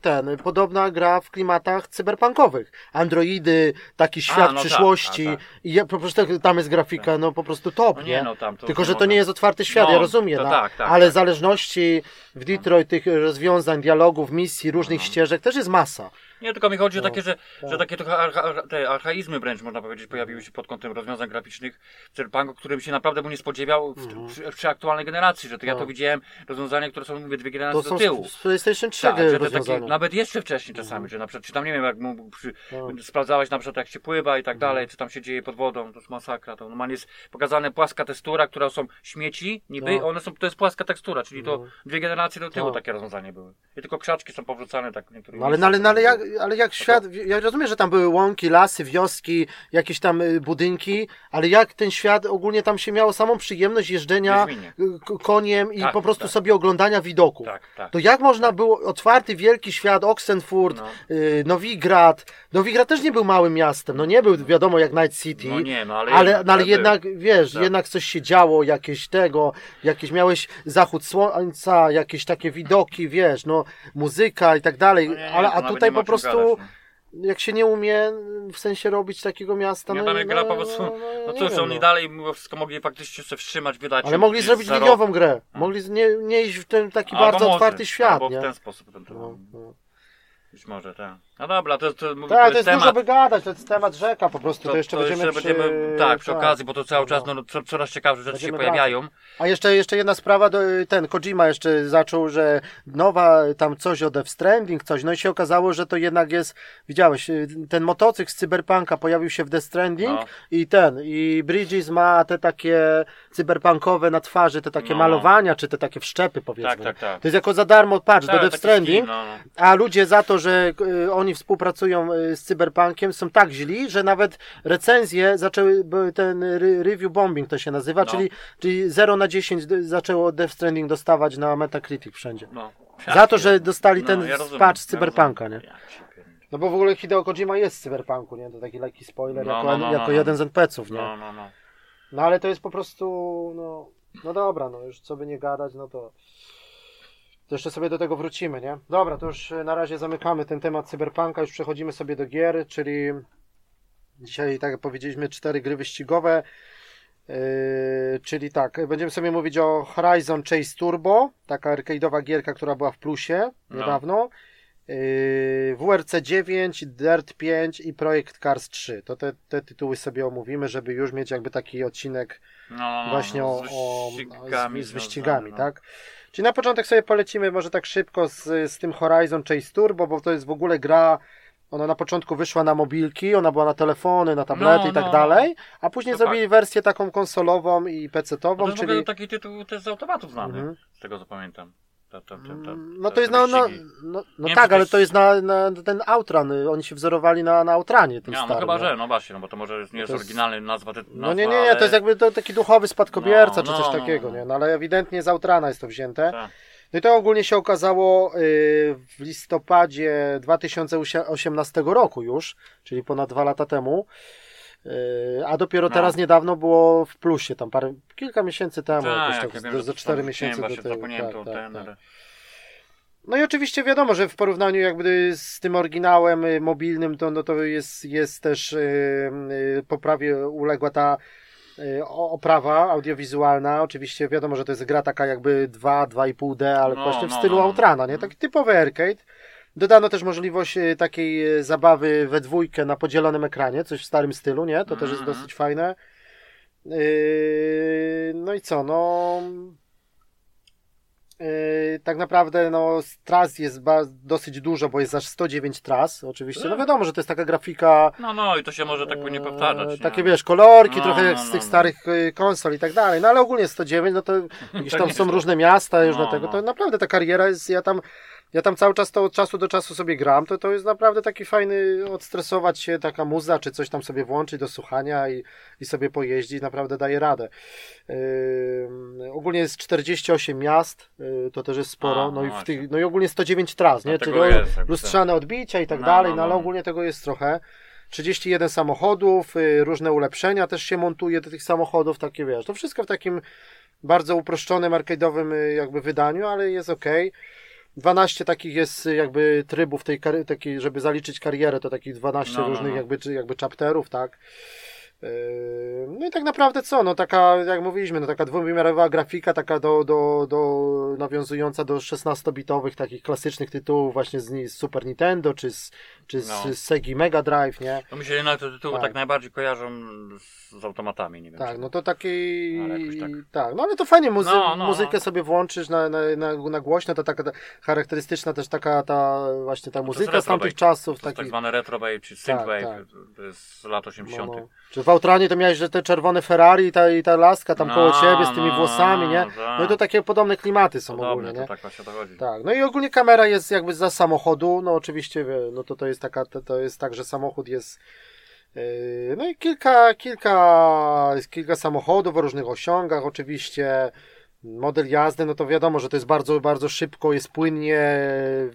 ten, podobna gra w klimatach cyberpunkowych. Androidy, taki świat no tak, przyszłości a, tak. i ja, po prostu tam jest grafika, no po prostu top, No nie? nie, no tam to Tylko, że to nie jest otwarty świat, No, ja rozumiem, no, tak, tak, ale tak. zależności w Detroit tych rozwiązań, dialogów, misji, różnych No. ścieżek też jest masa. Nie, tylko mi chodzi o No, takie, że, tak. że takie trochę archa, te archaizmy wręcz można powiedzieć pojawiły się pod kątem rozwiązań graficznych w Cyberpunku, którym się naprawdę nie spodziewał w, Mhm. przy, przy aktualnej generacji, że to ja No. to widziałem rozwiązania, które są mówię dwie generacje To do tyłu. z, z PlayStation 3 Tak, że takie, nawet jeszcze wcześniej czasami, że na przykład, czy tam nie wiem, jak mu przy, No. sprawdzałeś na przykład jak się pływa i tak Mhm. dalej, co tam się dzieje pod wodą, to jest masakra. To normalnie jest pokazane płaska tekstura, która są śmieci, niby, No. one są, to jest płaska tekstura, czyli to No. dwie generacje do tyłu No. takie rozwiązanie były. I tylko krzaczki są powrzucane tak w niektórych No ale, no, ale, no, ale, jak, ale jak świat, ja rozumiem, że tam były łąki, lasy, wioski, jakieś tam y, budynki, ale jak ten świat ogólnie tam się miało samą przyjemność jeżdżenia y, koniem i Tak, po prostu tak. sobie oglądania widoków. Tak, tak. To jak można było, otwarty wielki świat, Oxenfurt, No. y, Nowigrad, Nowigrad też nie był małym miastem, no nie był wiadomo jak Night City, No nie, no ale ale, jednak, no, ale jednak, wiesz, Tak. jednak coś się działo, jakieś tego, jakieś miałeś zachód słońca, jakieś takie widoki, wiesz, no, muzyka i tak dalej, No nie, ale, a nawet tutaj po czym prostu, gadać, jak się nie umie w sensie robić takiego miasta, Nie, no, tam jak gra po prostu, no nie cóż, wiem, oni no. dalej mimo wszystko mogli faktycznie się wstrzymać, wydać. Ale mogli zrobić liniową grę, mogli nie, nie iść w ten taki Albo bardzo może, otwarty świat, Albo nie? w ten sposób. Ten, No, no. Być może, tak. No dobra, to, to, mówię, Tak, to to jest temat. dużo by gadać, to jest temat rzeka po prostu, to, jeszcze będziemy, przy... tak, przy okazji, bo to cały czas no. no, co, coraz ciekawsze rzeczy się Będziemy pojawiają. A jeszcze, jeszcze jedna sprawa, ten Kojima jeszcze zaczął, że nowa tam coś o Death Stranding, coś, no i się okazało, że to jednak jest, widziałeś, ten motocykl z Cyberpunka pojawił się w Death Stranding No. i ten, i Bridges ma te takie cyberpunkowe na twarzy, te takie No. malowania, czy te takie wszczepy powiedzmy. Tak, tak, tak. To jest jako za darmo, patrz, do Tak, Death Stranding, skin, no, no. a ludzie za to, że y, oni współpracują y, z Cyberpunkiem są tak źli, że nawet recenzje zaczęły, ten re- review bombing to się nazywa, No. czyli, czyli 0 na 10 d- zaczęło Death Stranding dostawać na Metacritic wszędzie. no. Za to, że dostali ten ja rozumiem, patch z ja Cyberpunka, nie? No bo w ogóle Hideo Kojima jest z Cyberpunku, nie? To taki lekki spoiler, No, jako, no, no, jako no, jeden no. z NPC-ów, nie? No, no, no. No ale to jest po prostu, no, no dobra, no już co by nie gadać, no to, to jeszcze sobie do tego wrócimy, nie? Dobra, to już e, na razie zamykamy ten temat cyberpunka, już przechodzimy sobie do gier, czyli dzisiaj, tak jak powiedzieliśmy, cztery gry wyścigowe, yy, czyli tak, będziemy sobie mówić o Horizon Chase Turbo, taka arcade'owa gierka, która była w plusie No. niedawno, yy, WRC 9, Dirt 5 i Projekt Cars 3. To te, te tytuły sobie omówimy, żeby już mieć jakby taki odcinek No, właśnie no, o, z o wyścigami, z, z wyścigami, no. tak? Czyli na początek sobie polecimy może tak szybko z, z tym Horizon Chase Turbo, bo to jest w ogóle gra, ona na początku wyszła na mobilki, ona była na telefony, na tablety No, i tak no. dalej, a później To zrobili wersję taką konsolową i No PC-tową, to czyli... taki tytuł też z automatów znany, Mhm. z tego co pamiętam. Mm, No to jest na, no, wyścigi. no, no tak, ale to jest na, na ten Outran, y, oni się wzorowali na, na Outranie tym no starym. chyba, nie? że, no właśnie, no bo to może nie jest jest- oryginalny nazwa, ty, nazwa No nie, nie, nie, to jest jakby to taki duchowy spadkobierca, No, czy no, coś no, takiego, no. nie? No ale ewidentnie z Outrana jest to wzięte. Tak. No i to ogólnie się okazało y, w listopadzie 2018 roku już, czyli ponad dwa lata temu. Y, A dopiero No. teraz niedawno było w plusie, tam parę, kilka miesięcy temu, Tak, jakoś jak tak, ja wiem, za że 4 tam miesiące nie, do zapomniałem Tak, tak, ten, tak. ale- No i oczywiście wiadomo, że w porównaniu jakby z tym oryginałem y, mobilnym, to, no to jest, jest też y, y, poprawie uległa ta y, oprawa audiowizualna. Oczywiście wiadomo, że to jest gra taka jakby 2, 2,5D, ale No, właśnie w no, stylu no, no. Outrana, nie? Taki typowy arcade. Dodano też możliwość y, takiej y, zabawy we dwójkę na podzielonym ekranie, coś w starym stylu, nie? To też jest Mhm. dosyć fajne. Yy, No i co, no... Tak naprawdę no, tras jest dosyć dużo, bo jest aż 109 tras, oczywiście. No Tak. wiadomo, że to jest taka grafika. No, no i to się może tak nie powtarzać. nie? Takie wiesz, kolorki No, trochę jak no, z no, tych no. starych y, konsol i tak dalej. No ale ogólnie 109, no to [laughs] To tam są różne miasta już No, do tego. no. To naprawdę ta kariera jest, ja tam. Ja tam cały czas to od czasu do czasu sobie gram, to to jest naprawdę taki fajny odstresować się, taka muza, czy coś tam sobie włączyć do słuchania i, i sobie pojeździć, naprawdę daje radę. Yy, ogólnie jest 48 miast, yy, to też jest sporo, A, no, i w tych, no i ogólnie 109 tras, nie? Czyli jest lustrzane odbicia i tak No, dalej, no, no ale no. ogólnie tego jest trochę. 31 samochodów, yy, różne ulepszenia też się montuje do tych samochodów, takie wiesz, to wszystko w takim bardzo uproszczonym, arcade'owym yy, jakby wydaniu, ale jest ok. 12 takich jest yy, jakby trybów tej kary, takiej, żeby zaliczyć karierę, to takich 12 No, no, różnych no. jakby, jakby chapterów, tak. Yy, No i tak naprawdę co, no taka, jak mówiliśmy, no taka dwuwymiarowa grafika, taka do, do, do nawiązująca do 16-bitowych takich klasycznych tytułów właśnie z, z Super Nintendo, czy z, czy z, No. z Segi Mega Drive, nie? To mi się jednak te tytuły Tak. tak. najbardziej kojarzą z, z automatami, nie wiem. Tak, czy- no to taki. Ale jakoś tak. tak. no ale to fajnie, muzy- No, no, muzykę no. sobie włączysz na, na, na, na głośno, to taka ta, charakterystyczna też taka ta właśnie ta No muzyka z tamtych czasów. To jest tak Taki, zwane retro wave, czy synthwave, tak. jest z lat no, 80. no. Czy w Outranie to miałeś, że te czerwone Ferrari i ta, i ta laska tam No, koło ciebie z tymi no, włosami, nie? tak. No i to takie podobne klimaty są Podobne, ogólnie, to nie? tak właśnie to chodzi. Tak, no i ogólnie kamera jest jakby za samochodu, no oczywiście, no to to jest taka, to, to jest tak, że samochód jest yy, no i kilka, kilka, jest kilka samochodów o różnych osiągach, oczywiście model jazdy, no to wiadomo, że to jest bardzo, bardzo szybko, jest płynnie,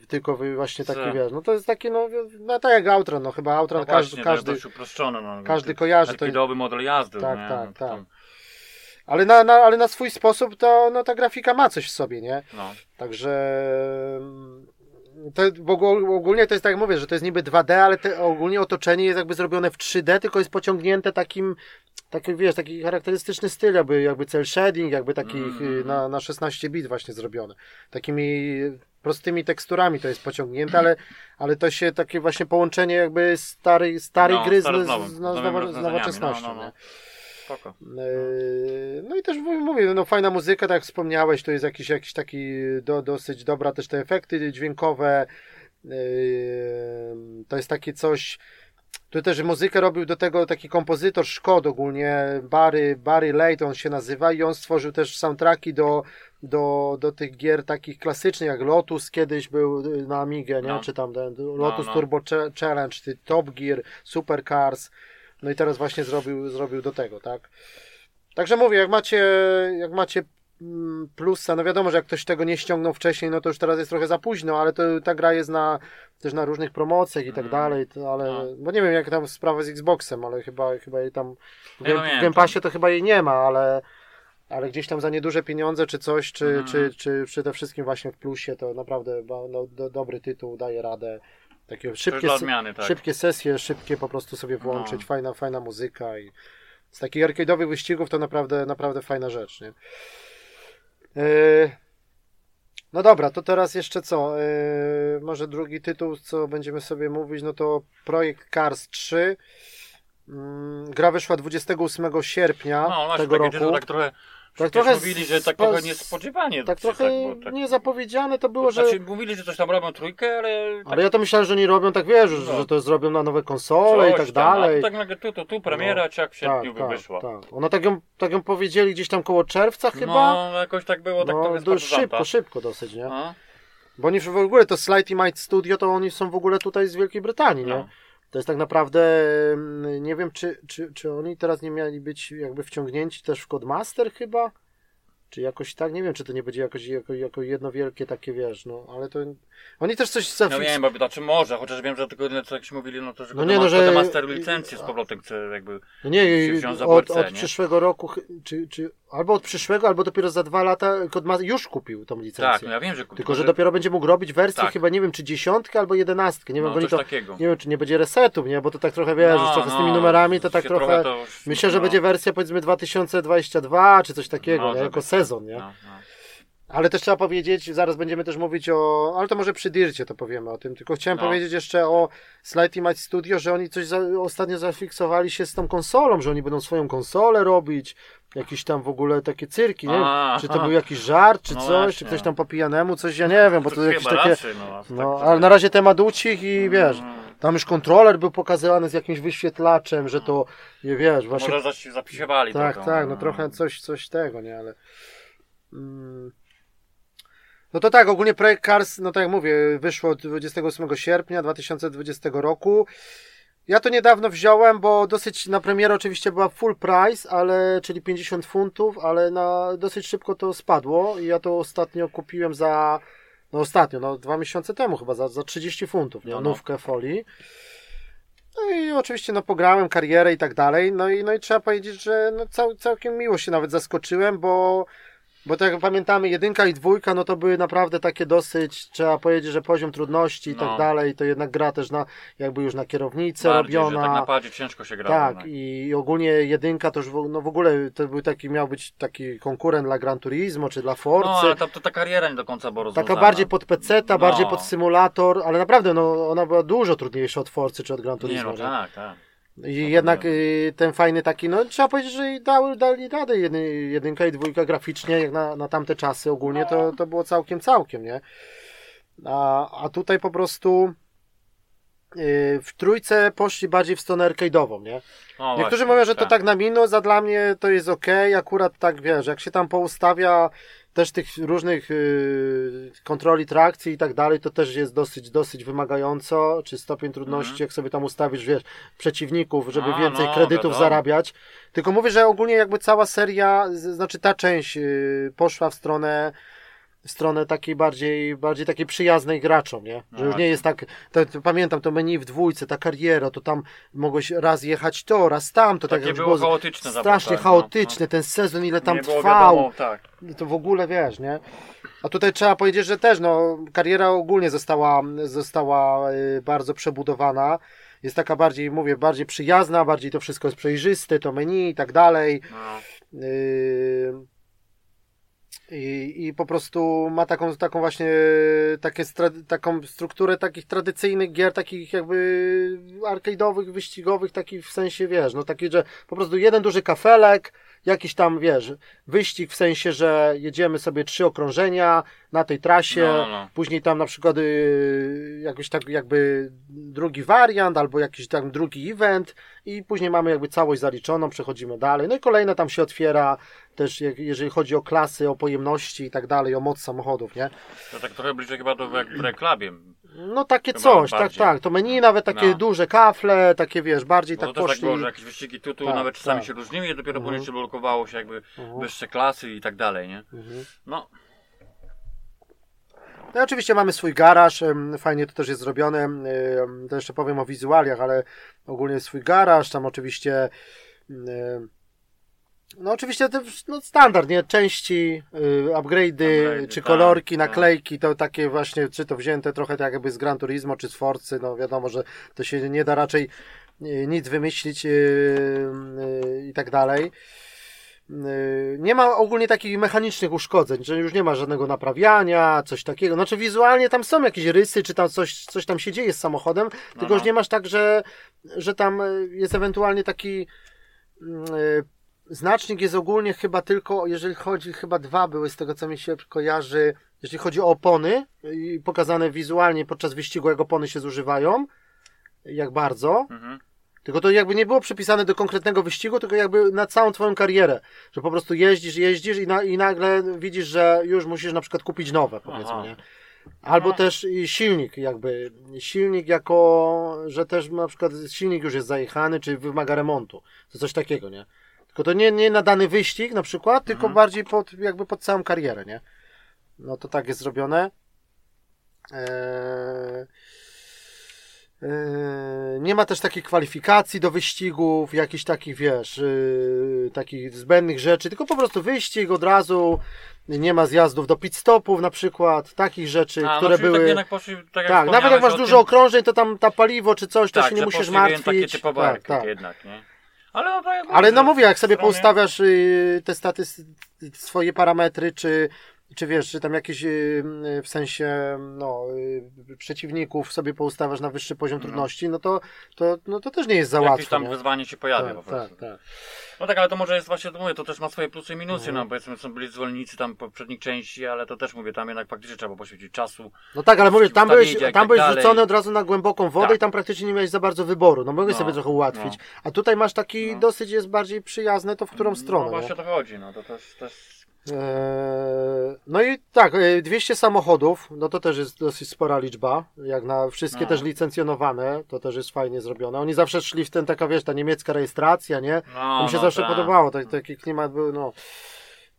tylko właśnie taki, Tak. wiesz, no to jest takie, no, no tak jak Outrun, no chyba Outrun No każdy, każdy. No, każdy kojarzy, to Taki jest- doby model jazdy. Tak, nie? tak, no, tak. tam- ale na, na, ale na swój sposób to, no ta grafika ma coś w sobie, nie? No. Także to, bo ogól- ogólnie to jest tak jak mówię, że to jest niby 2D, ale te, ogólnie otoczenie jest jakby zrobione w 3D, tylko jest pociągnięte takim, taki wiesz, taki charakterystyczny styl, jakby, jakby cel shading, jakby takich Mm. y, na, na 16 bit właśnie zrobione. Takimi prostymi teksturami to jest pociągnięte, ale, ale to się takie właśnie połączenie jakby starej, starej No, gry z, z nowym, z, nowo- z nowoczesnością. no, no, no. Spoko. Yy, No i też mówię, no fajna muzyka, tak jak wspomniałeś, to jest jakiś, jakiś taki do, dosyć dobra też te efekty dźwiękowe. Yy, To jest takie coś. Tu też muzykę robił do tego taki kompozytor Szkod ogólnie, Barry, Barry Late on się nazywa i on stworzył też soundtracki do, do, do tych gier takich klasycznych jak Lotus kiedyś był y, na Amigę, nie? No. Czy tam ten Lotus no. Turbo Ch- Challenge, czy Top Gear, Supercars. No i teraz właśnie zrobił, zrobił do tego, tak? Także mówię, jak macie, jak macie plusa, no wiadomo, że jak ktoś tego nie ściągnął wcześniej, no to już teraz jest trochę za późno, ale to ta gra jest na, też na różnych promocjach i tak Mm. dalej, to, ale, No. bo nie wiem jak tam sprawa z Xboxem, ale chyba, chyba jej tam, w, Game, w. Game Passie to chyba jej nie ma, ale, ale gdzieś tam za nieduże pieniądze czy coś, czy, Mhm. czy, czy przede wszystkim właśnie w plusie, to naprawdę no, do, dobry tytuł, daje radę. Takie szybkie, odmiany, tak. szybkie sesje, szybkie po prostu sobie włączyć, No. fajna, fajna muzyka i z takich arcade'owych wyścigów to naprawdę, naprawdę fajna rzecz, nie? Yy, No dobra, to teraz jeszcze co? Yy, może drugi tytuł, co będziemy sobie mówić, no to Projekt Cars 3. Mm, Gra wyszła 28 sierpnia No tego roku. tytuły tak trochę. Tak Tak trochę mówili, że tak trochę niespodziewanie. Tak trochę bo tak- niezapowiedziane to było, że... Mówili, że coś tam robią trójkę, ale. Tak Ale ja to myślałem, że oni robią tak, wiesz, że, No. że to zrobią na nowe konsole i coś tak tam, dalej. Tak nagle tu, tu, tu premiera, czy jak w sierpniu by wyszła. tak. Ona tak ją, tak ją powiedzieli gdzieś tam koło czerwca chyba. No, jakoś tak było, tak no, z dość szybko, szybko dosyć, nie? A? Bo oni w ogóle to Slighty Might Studio, to oni są w ogóle tutaj z Wielkiej Brytanii, nie? To jest tak naprawdę, nie wiem, czy, czy, czy oni teraz nie mieli być jakby wciągnięci też w Codemaster chyba? Czy jakoś tak, nie wiem, czy to nie będzie jakoś jako, jako jedno wielkie takie, wiesz, no, ale to oni też coś No zafiks- wiem, bo znaczy może, chociaż wiem, że tylko co jak się mówili, no to że No no nie, no, że- master licencję z powrotem chce jakby. No nie, się wziąć za od, od nie? przyszłego roku, czy, czy albo od przyszłego, albo dopiero za dwa lata Codemaster już kupił tą licencję. Tak, no ja wiem, że Tylko, że dopiero będzie mógł robić wersję Tak. chyba, nie wiem, czy dziesiątkę albo jedenastkę. Nie wiem, no, oni to, takiego. nie wiem, czy nie będzie resetu, nie? Bo to tak trochę, wiesz, No, trochę z tymi no, numerami, to tak trochę... to już- Myślę, że no, będzie wersja powiedzmy 2022, czy coś takiego, Może nie? Jako sezon, nie? No, no. Ale też trzeba powiedzieć, zaraz będziemy też mówić o, ale to może przy Dircie to powiemy o tym, tylko chciałem No. powiedzieć jeszcze o Slighty Match Studio, że oni coś za, ostatnio zafiksowali się z tą konsolą, że oni będą swoją konsolę robić, jakieś tam w ogóle takie cyrki, nie wiem, czy to był jakiś żart, czy No coś, właśnie. czy ktoś tam po pijanemu, coś, ja nie wiem, bo to, To jakieś takie, raczej, no, no, tak- ale na razie temat ucich i wiesz, Mm. tam już kontroler był pokazywany z jakimś wyświetlaczem, że to, nie wiesz, właśnie Może zaś zapisywali tak, trochę. tak, no trochę coś, coś tego, nie, ale. Mm. No to tak, ogólnie projekt Cars, no tak jak mówię, wyszło 28 sierpnia 2020 roku. Ja to niedawno wziąłem, bo dosyć na premierę oczywiście była full price, ale czyli 50 funtów, ale na dosyć szybko to spadło i ja to ostatnio kupiłem za no ostatnio, no dwa miesiące temu chyba za, za 30 funtów, nie? No, no. nówkę folii. No i oczywiście no pograłem karierę i tak dalej, no i, no i trzeba powiedzieć, że no cał, całkiem miło się nawet zaskoczyłem, bo Bo tak jak pamiętamy, jedynka i dwójka, no to były naprawdę takie dosyć, trzeba powiedzieć, że poziom trudności i No. tak dalej, to jednak gra też na, jakby już na kierownicę Bardziej, że robiona. tak naprawdę ciężko się gra. Tak, no. i ogólnie jedynka to już w, no w ogóle to był taki, miał być taki konkurent dla Gran Turismo czy dla Forcy. No, ale ta, to ta kariera nie do końca była rozwiązana. Taka bardziej pod PC, No. bardziej pod symulator, ale naprawdę no, ona była dużo trudniejsza od Forcy czy od Gran Nie, Turismo. no nie? tak, tak. I jednak y, ten fajny taki, no trzeba powiedzieć, że dały, dali radę jedy, jedynka i dwójka graficznie, jak na, na tamte czasy ogólnie, to, to było całkiem, całkiem, nie? A, a tutaj po prostu y, w trójce poszli bardziej w stronę arcade'ową, nie? No Niektórzy właśnie, mówią, że to tak na minus, a dla mnie to jest ok, akurat tak wiesz, jak się tam poustawia też tych różnych y, kontroli trakcji i tak dalej, to też jest dosyć, dosyć wymagająco, czy stopień trudności, Mhm. jak sobie tam ustawisz, wiesz, przeciwników, żeby A, więcej no, kredytów wiadomo. zarabiać. Tylko mówię, że ogólnie jakby cała seria, znaczy ta część y, poszła w stronę stronę takiej bardziej, bardziej takiej przyjaznej graczom, nie? Że No już nie jest tak, to, to, pamiętam to menu w dwójce, ta kariera, to tam mogłeś raz jechać to, raz tamto, tak Takie jak było chaotyczne strasznie no, chaotyczne, ten sezon ile tam nie było trwał, Wiadomo, tak. i to w ogóle wiesz, nie? A tutaj trzeba powiedzieć, że też, no, kariera ogólnie została, została y, bardzo przebudowana. Jest taka bardziej, mówię, bardziej przyjazna, bardziej to wszystko jest przejrzyste, to menu i tak dalej. No. Yy, I, I po prostu ma taką, taką właśnie takie, taką strukturę takich tradycyjnych gier, takich jakby arcade'owych, wyścigowych, takich w sensie, wiesz, no taki, że po prostu jeden duży kafelek, jakiś tam, wiesz, wyścig w sensie, że jedziemy sobie trzy okrążenia na tej trasie, No, no, później tam na przykład y, jakiś tak jakby drugi wariant, albo jakiś tam drugi event i później mamy jakby całość zaliczoną, przechodzimy dalej. No i kolejne tam się otwiera też jeżeli chodzi o klasy, o pojemności i tak dalej, o moc samochodów, nie? To tak trochę bliżej chyba do jak w reklamie. No takie Chyba coś, tak, bardziej. tak. To menu nawet takie No. duże kafle, takie wiesz, bardziej Bo tak tak poszli. było, że jakieś wyścigi tu, tu Tak, nawet czasami tak. się różniły i dopiero Mhm. później się blokowało się jakby Mhm. wyższe klasy i tak dalej, nie? Mhm. No, No i oczywiście mamy swój garaż, fajnie to też jest zrobione, to jeszcze powiem o wizualiach, ale ogólnie swój garaż, tam oczywiście no oczywiście to no standard, nie? Części, y, upgrade'y, czy tak, kolorki, tak. naklejki, to takie właśnie, czy to wzięte trochę tak jakby z Gran Turismo, czy z Forcy, no wiadomo, że to się nie da raczej y, nic wymyślić y, y, i tak dalej. Nie ma ogólnie takich mechanicznych uszkodzeń, że już nie ma żadnego naprawiania, coś takiego. Znaczy wizualnie tam są jakieś rysy, czy tam coś, coś tam się dzieje z samochodem, tylko no. już nie masz tak, że, że tam jest ewentualnie taki mm, znacznik jest ogólnie chyba tylko, jeżeli chodzi, chyba dwa były z tego co mi się kojarzy, jeżeli chodzi o opony i pokazane wizualnie podczas wyścigu, jak opony się zużywają, jak bardzo. mhm. Tylko to jakby nie było przypisane do konkretnego wyścigu, tylko jakby na całą twoją karierę. Że po prostu jeździsz, jeździsz i, na, i nagle widzisz, że już musisz na przykład kupić nowe, powiedzmy, Aha. nie? Albo No. też silnik jakby. Silnik jako, że też na przykład silnik już jest zajechany, czy wymaga remontu. To coś takiego, nie? Tylko to nie, nie na dany wyścig na przykład, tylko Mhm. bardziej pod, jakby pod całą karierę, nie? No to tak jest zrobione. Eee... Yy, Nie ma też takich kwalifikacji do wyścigów, jakichś takich, wiesz, yy, takich zbędnych rzeczy, tylko po prostu wyścig od razu, nie ma zjazdów do pit stopów na przykład, takich rzeczy, A, które no, były... tak jednak poszli, tak, tak, nawet jak masz dużo tym, okrążeń, to tam ta paliwo czy coś, to tak, się nie musisz martwić. takie typowe tak, tak. jednak, nie? Ale no tak Ale mówię, no mówię, jak sobie stronie- poustawiasz y, te staty, swoje parametry, czy, czy wiesz, czy tam jakieś y, w sensie no, y, przeciwników sobie poustawiasz na wyższy poziom No. trudności, no to, to, no to też nie jest za Jakieś łatwo. tam nie? wyzwanie się pojawia po Tak, prostu. tak, tak. No tak, ale to może jest właśnie, to mówię, to też ma swoje plusy i minusy, Mhm. no powiedzmy są byli zwolennicy tam poprzednich części, ale to też mówię, tam jednak faktycznie trzeba było poświęcić czasu. No tak, ale mówię, tam byłeś, i tak tam byłeś dalej. wrzucony od razu na głęboką wodę Tak. i tam praktycznie nie miałeś za bardzo wyboru. No mogłeś No, sobie trochę ułatwić. no. A tutaj masz taki No. dosyć jest bardziej przyjazne, to w którą stronę. No nie? właśnie o to chodzi, no to też, też No i tak, e, 200 samochodów, no to też jest dosyć spora liczba, jak na wszystkie No. też licencjonowane, to też jest fajnie zrobione. Oni zawsze szli w ten, taka wiesz, ta niemiecka rejestracja, nie? no, To mi się no, zawsze tak. podobało, tak, taki klimat był, no.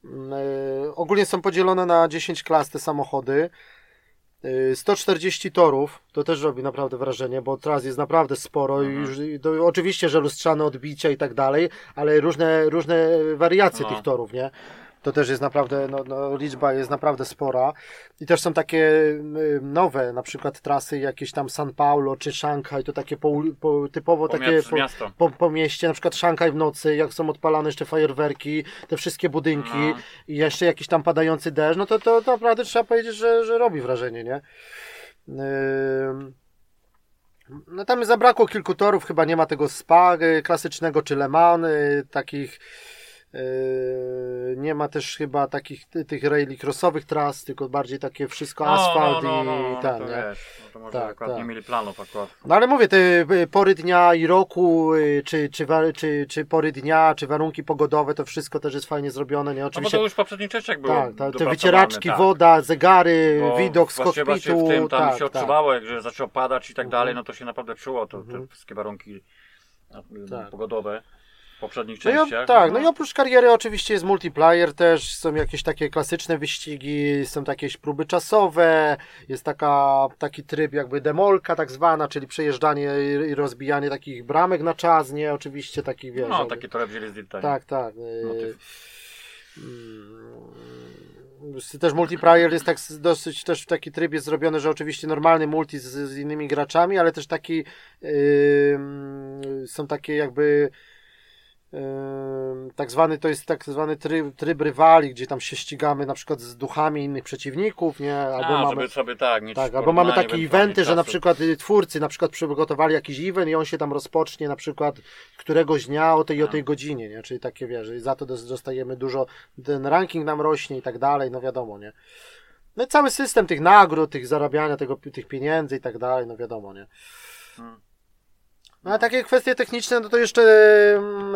Mm, e, ogólnie są podzielone na 10 klas te samochody. E, 140 torów, to też robi naprawdę wrażenie, bo tras jest naprawdę sporo i Mhm. już, i to, oczywiście, że lustrzane odbicia i tak dalej, ale różne, różne wariacje No. tych torów, nie? To też jest naprawdę, no, no, liczba jest naprawdę spora. I też są takie y, nowe, na przykład trasy jakieś tam San Paulo czy Szanghaj, to takie po, po, typowo Po takie po, po, po mieście, na przykład Szanghaj w nocy, jak są odpalane jeszcze fajerwerki, te wszystkie budynki No. i jeszcze jakiś tam padający deszcz, no to, to, to naprawdę trzeba powiedzieć, że, że robi wrażenie, nie? Ym, No tam zabrakło kilku torów, chyba nie ma tego spa y, klasycznego czy Le Mans, y, takich nie ma też chyba takich ty- tych rally crossowych tras, tylko bardziej takie wszystko asfalt no, no, no, i no, ten, to nie? wiesz, no to może Tak, akurat tak. nie mieli planów akurat. No ale mówię, te y, pory dnia i roku, y, czy, czy, czy, czy pory dnia, czy warunki pogodowe, to wszystko też jest fajnie zrobione, nie? No bo Oczywiście, to już w poprzednich częściach było tak, ta, te wycieraczki, tak. woda, zegary, Bo widok z właśnie, właśnie kokpitu, w tym tam tak, się tak. odczuwało, jak że zaczęło padać i tak dalej, Mhm. no to się naprawdę czuło to, Mhm. te wszystkie warunki no, Tak. pogodowe poprzednich No i, częściach. tak, no i oprócz kariery oczywiście jest multiplayer też, są jakieś takie klasyczne wyścigi, są takie jakieś próby czasowe, jest taka, taki tryb jakby demolka tak zwana, czyli przejeżdżanie i rozbijanie takich bramek na czas, nie? Oczywiście takich, wiesz... no, jakby- takie trochę wzięli z? Tak, tak. y, Motyw. mm, Też multiplayer jest tak dosyć też w taki tryb jest zrobiony, że oczywiście normalny multi z, z innymi graczami, ale też taki ym, są takie jakby tak zwany to jest tak zwany tryb, tryb rywali, gdzie tam się ścigamy na przykład z duchami innych przeciwników, nie? Albo A, mamy żeby sobie tak mieć tak, albo mamy takie eventy, że na przykład y, twórcy na przykład przygotowali jakiś event i on się tam rozpocznie na przykład któregoś dnia o tej i o tej godzinie, nie? Czyli takie wiesz, i za to dos- dostajemy dużo, ten ranking nam rośnie i tak dalej, no wiadomo, nie? No i cały system tych nagród, tych zarabiania tego, tych pieniędzy i tak dalej, no wiadomo, nie? Hmm. No a takie kwestie techniczne, no to jeszcze ym,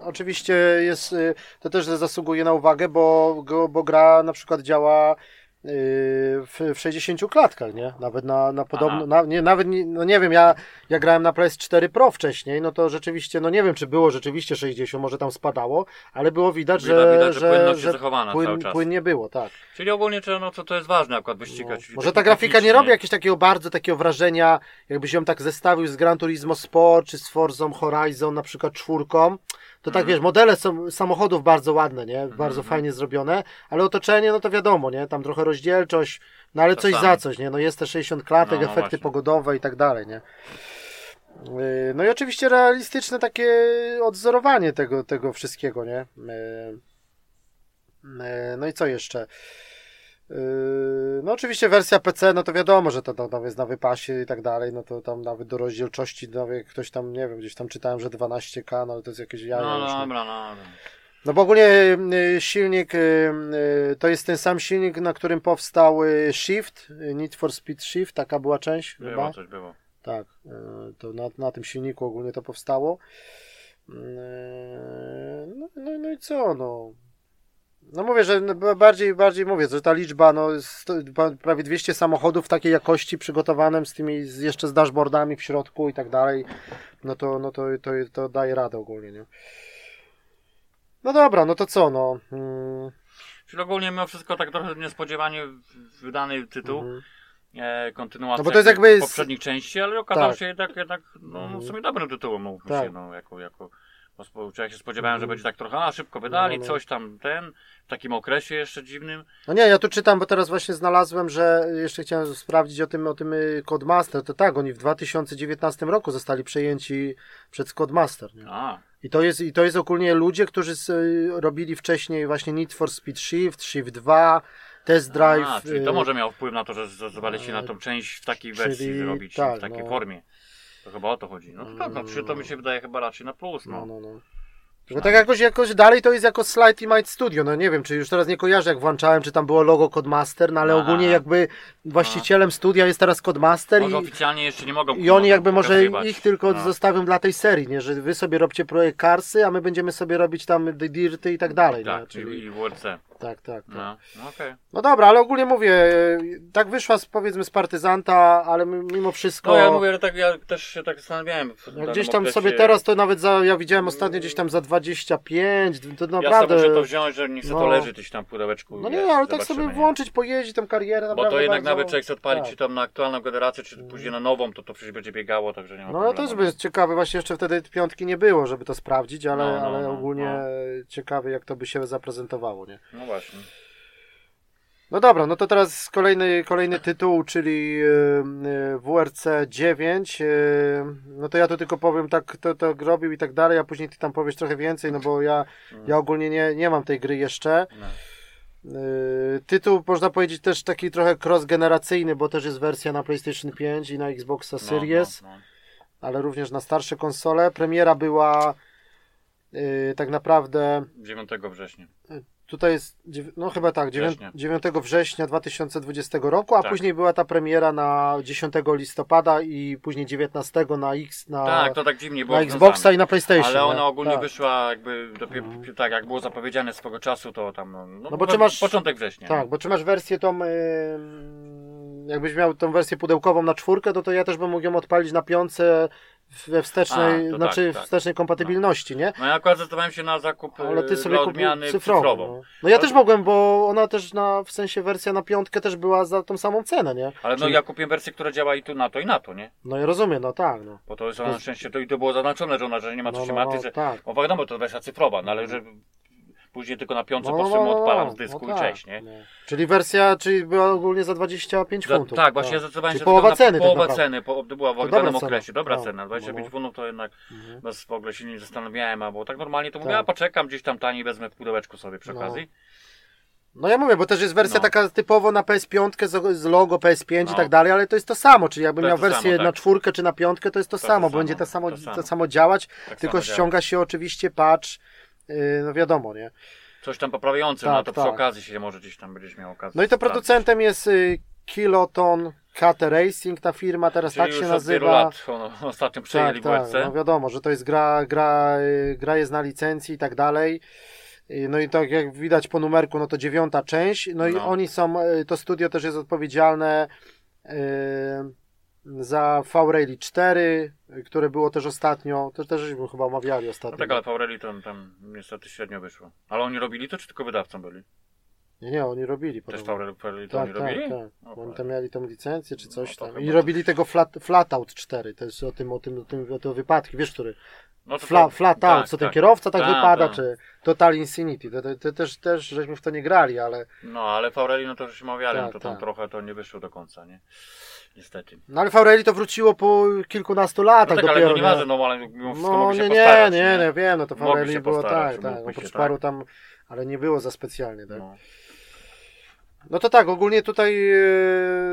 oczywiście jest, y, to też zasługuje na uwagę, bo, bo gra na przykład działa w, w 60 klatkach, nie? Nawet na, na podobno, na, nie, nawet, nie, no nie wiem, ja, ja grałem na PS4 Pro wcześniej, no to rzeczywiście, no nie wiem, czy było rzeczywiście 60, może tam spadało, ale było widać, Widać, że, widać, że że, płynność jest zachowana cały czas. płynnie było, tak. Czyli ogólnie, no, co to jest ważne akurat w No, wyścigach. czyli może ta grafika nie robi jakiegoś takiego bardzo takiego wrażenia, jakbyś ją tak zestawił z Gran Turismo Sport, czy z Forzą Horizon, na przykład czwórką. To tak wiesz, modele są samochodów bardzo ładne, nie? Bardzo mhm. fajnie zrobione, ale otoczenie, no to wiadomo, nie? Tam trochę rozdzielczość, no ale coś za coś, nie? No jest te 60 klatek, No, efekty właśnie. pogodowe i tak dalej, nie? Yy, No i oczywiście realistyczne takie odzorowanie tego, tego wszystkiego, nie? Yy, yy, No i co jeszcze? Yy, No oczywiście wersja PC, no to wiadomo, że to tam jest na wypasie i tak dalej, no to tam nawet do rozdzielczości, nawet ktoś tam, nie wiem, gdzieś tam czytałem, że 12K, no ale to jest jakieś jaja No już, dobra, no dobra. No bo ogólnie y, silnik, y, y, to jest ten sam silnik, na którym powstał Shift, Need for Speed Shift, taka była część Było chyba. coś, było. Tak, to na, na tym silniku ogólnie to powstało. No, no, no i co, no. No mówię, że b- bardziej, bardziej mówię, że ta liczba, no prawie 200 samochodów takiej jakości przygotowanym z tymi, z, jeszcze z dashboardami w środku i tak dalej, no to, no to, to, to daje radę ogólnie, nie? No dobra, no to co, no. Mm, Czyli ogólnie mimo wszystko tak trochę niespodziewanie wydany tytuł. mhm. E, kontynuacja No bo to jest jakby z- poprzednich części, ale okazał Tak. się jednak, jednak no, no Mhm. w sumie dobrym tytułem, mówmy Tak. się, no, jako, jako bo spo- ja się spodziewałem, że będzie tak trochę, a szybko wydali, No, no. coś tam, ten, w takim okresie jeszcze dziwnym. No nie, ja tu czytam, bo teraz właśnie znalazłem, że jeszcze chciałem sprawdzić o tym, o tym y, Codemaster. To tak, oni w 2019 roku zostali przejęci przez Codemaster. Nie? A, I to jest, i to jest ogólnie ludzie, którzy s- robili wcześniej właśnie Need for Speed Shift, Shift 2, Test Drive. a czyli y, to może miało wpływ na to, że zezwolili się na tą część w takiej wersji czyli zrobić, tak, w takiej no. formie. To chyba o to chodzi. No to tak, no, czy to mi się wydaje chyba raczej na plus, No, no. no, no. Tylko tak jakoś, jakoś dalej to jest jako Slight Might Studio. No nie wiem, czy już teraz nie kojarzę, jak włączałem, czy tam było logo Codemaster, no ale ogólnie jakby właścicielem studia jest teraz Codemaster Może i, oficjalnie jeszcze nie mogą i oni jakby może ich tylko No. zostawią dla tej serii, nie? Że wy sobie robcie projekt Carsy, a my będziemy sobie robić tam Dirty i tak dalej, nie? Tak, Czyli... czyli i WRC. Tak, tak. tak. No, no okej. No dobra, ale ogólnie mówię, tak wyszła z, powiedzmy z partyzanta, ale mimo wszystko. No ja mówię, że tak, ja też się tak zastanawiałem. jak danym gdzieś tam okresie. sobie teraz to nawet za, ja widziałem ostatnio gdzieś tam za 25, to Ja naprawdę. sobie muszę to wziąć, że nie chcę no. to leży gdzieś tam w pudełeczku. no nie, wiesz, ale tak sobie nie? włączyć, pojeździć tą karierę. Bo to jednak bardzo... nawet człowiek chce odpalić, tak. czy tam na aktualną generację, czy później na nową, to to przecież będzie biegało, także nie ma No problemu. też by ciekawe, właśnie jeszcze wtedy piątki nie było, żeby to sprawdzić, ale, No, no, ale no, ogólnie no. ciekawe jak to by się zaprezentowało, nie? No właśnie. No dobra, no to teraz kolejny, kolejny tytuł, czyli yy, yy, WRC 9. Yy, no to ja tu tylko powiem tak, to, to robił i tak dalej, a później ty tam powiesz trochę więcej, no bo ja, ja ogólnie nie, nie mam tej gry jeszcze. No. Tytuł można powiedzieć też taki trochę cross-generacyjny, bo też jest wersja na PlayStation 5 i na Xboxa Series, No, no, no. ale również na starsze konsole. Premiera była tak naprawdę 9 września. Tutaj jest, no chyba tak, dziewię- Września. 9 września 2020 roku, a Tak. później była ta premiera na 10 listopada i później 19 na X, na, Tak, to tak dziwnie było na. Xboxa i na PlayStation. Ale ona nie? ogólnie tak. wyszła jakby dopiero, Mhm. tak jak było zapowiedziane swego czasu, to tam no, no, No bo czy masz- początek września. Tak, bo czy masz wersję tą, ym, jakbyś miał tą wersję pudełkową na czwórkę, to, to ja też bym mógł ją odpalić na piące we wstecznej, A, to znaczy tak, tak. wstecznej kompatybilności, nie? No ja akurat zdecydowałem się na zakup Ale ty e, sobie odmiany cyfrową. cyfrową. No. no ja też mogłem, bo ona też na, w sensie wersja na piątkę też była za tą samą cenę, nie? Ale no Czyli- ja kupiłem wersję, która działa i tu na to i na to, nie? No ja rozumiem, no tak, no. Bo to jest na szczęście to i to było zaznaczone, że ona, że nie ma co No, się no, no, że tak. no wiadomo, to wersja cyfrowa, no ale że później tylko na piątce No, po no, no, no, odpalam no, z dysku no i tak, cześć, nie? no. Czyli wersja, czyli była ogólnie za 25 Za, funtów. tak, właśnie ja zdecydowałem się połowa na ceny tak połowa naprawdę. ceny, po, była w danym okresie, dobra No, cena, 25 no, funtów to jednak Mhm. bez w ogóle się nie zastanawiałem, albo tak normalnie to mówię, Tak. a poczekam gdzieś tam taniej, wezmę w pudełeczku sobie przy No. okazji. No ja mówię, bo też jest wersja No. taka typowo na PS5 z, z logo PS5 i No. tak dalej, ale to jest to samo, czyli jakbym miał wersję samo, tak. na czwórkę czy na piątkę, to jest to To samo, to bo będzie samo, to samo, to samo. działać, Tak tylko samo działa. ściąga się oczywiście patch, no wiadomo, nie? Coś tam poprawiające, Tak, no to przy tak. okazji się może gdzieś tam będziesz miał okazję. No i to producentem jest y, Kiloton KT Racing, ta firma teraz Czyli tak się nazywa. lat ostatnio przejęli tak, tak, no wiadomo, że to jest gra, gra, y, gra jest na licencji i tak dalej. Y, No i tak jak widać po numerku, no to dziewiąta część. No, i No. oni są, y, to studio też jest odpowiedzialne y, za V-Rally 4, y, które było też ostatnio, to też żeśmy chyba omawiali No ostatnio. tak, ale Faureli to tam niestety średnio wyszło. Ale oni robili to, czy tylko wydawcą byli? Nie, nie, oni robili Też. Faureli, Faureli to Tak, oni tak, robili? tak. Bo Oni tam mieli tą licencję czy coś No tam. I to- robili tego flat, Flatout 4, to jest o tym, o tym, o tym, o tym wypadki, wiesz który? No Fla, flat tak, out, co ten tak. kierowca tak Tak, wypada, tak. czy Total Insanity. To, to, to też, też żeśmy w to nie grali, ale. No, ale Faureli, no to już mawiali, Tak, no to tam tak. trochę to nie wyszło do końca, nie? Niestety. No ale Faureli to wróciło po kilkunastu latach No tak, ale dopiero. nieważne, no ale mimo wszystko no mogli się nie, nie, postarać, nie, nie, wiem, no to się było postarać, tak, tak. Oprócz się, paru tak. tam, ale nie było za specjalnie, tak. No. No to tak, ogólnie tutaj, e,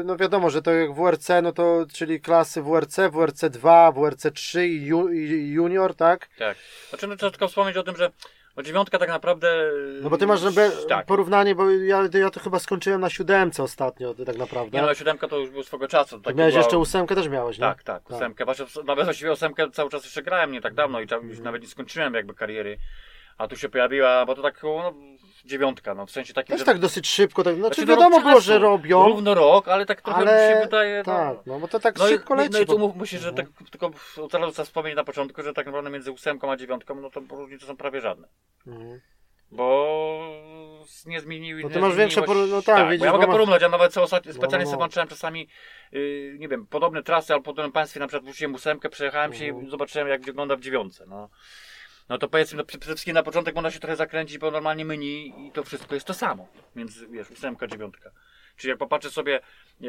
no wiadomo, że to jak WRC, no to, czyli klasy WRC, WRC 2, WRC 3 i, ju, i Junior, tak? Tak. Znaczy, no trzeba tylko wspomnieć o tym, że o dziewiątka tak naprawdę... No bo ty masz żeby, Tak. porównanie, bo ja, ja to chyba skończyłem na siódemce ostatnio, tak naprawdę. Nie no, siódemka to już był swego czasu. Tak miałeś była- jeszcze ósemkę, też miałeś, nie? Tak, tak, ósemkę. Właśnie, nawet właściwie ósemkę cały czas jeszcze grałem nie tak dawno i już nawet nie skończyłem jakby kariery. A tu się pojawiła, bo to tak no, dziewiątka, no w sensie takim, Też że... tak dosyć szybko, tak, znaczy, Znaczy, no, wiadomo było, że robią, Równo rok, ale tak trochę ale mi się wydaje... tak, No, no bo to tak no, i, szybko leci. no i tu bo- się, że tak, tylko od razu trzeba wspomnieć na początku, że tak naprawdę między ósemką a dziewiątką, no to różnice są prawie żadne. Mhm. Bo nie zmieniły. No ty masz większe porówn- no tak, widzisz, bo ja mogę porównać, ja nawet co ostatnio, No, specjalnie no, sobie no. włączyłem czasami, yy, nie wiem, podobne trasy, albo podobne państwie, na przykład wróciłem ósemkę, przejechałem się Mhm. i zobaczyłem jak wygląda w dziewiątce, no. No to powiedzmy, no, przede wszystkim na początek można się trochę zakręcić, bo normalnie menu i to wszystko jest to samo. Między, wiesz, ósemka, dziewiątka. Czyli jak popatrzę sobie e,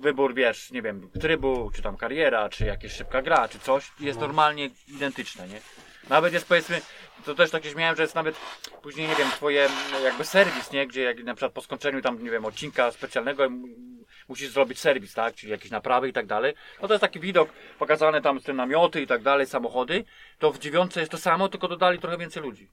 wybór, wiesz, nie wiem, trybu, czy tam kariera, czy jakaś szybka gra, czy coś, jest No. normalnie identyczne, nie? Nawet jest powiedzmy, to też takie śmiałem, że jest nawet później, nie wiem, twoje jakby serwis, nie? Gdzie jak na przykład po skończeniu tam, nie wiem, odcinka specjalnego musisz zrobić serwis, tak? Czyli jakieś naprawy i tak dalej. No to jest taki widok pokazany tam te namioty i tak dalej, samochody. To w dziewiątce jest to samo, tylko dodali trochę więcej ludzi.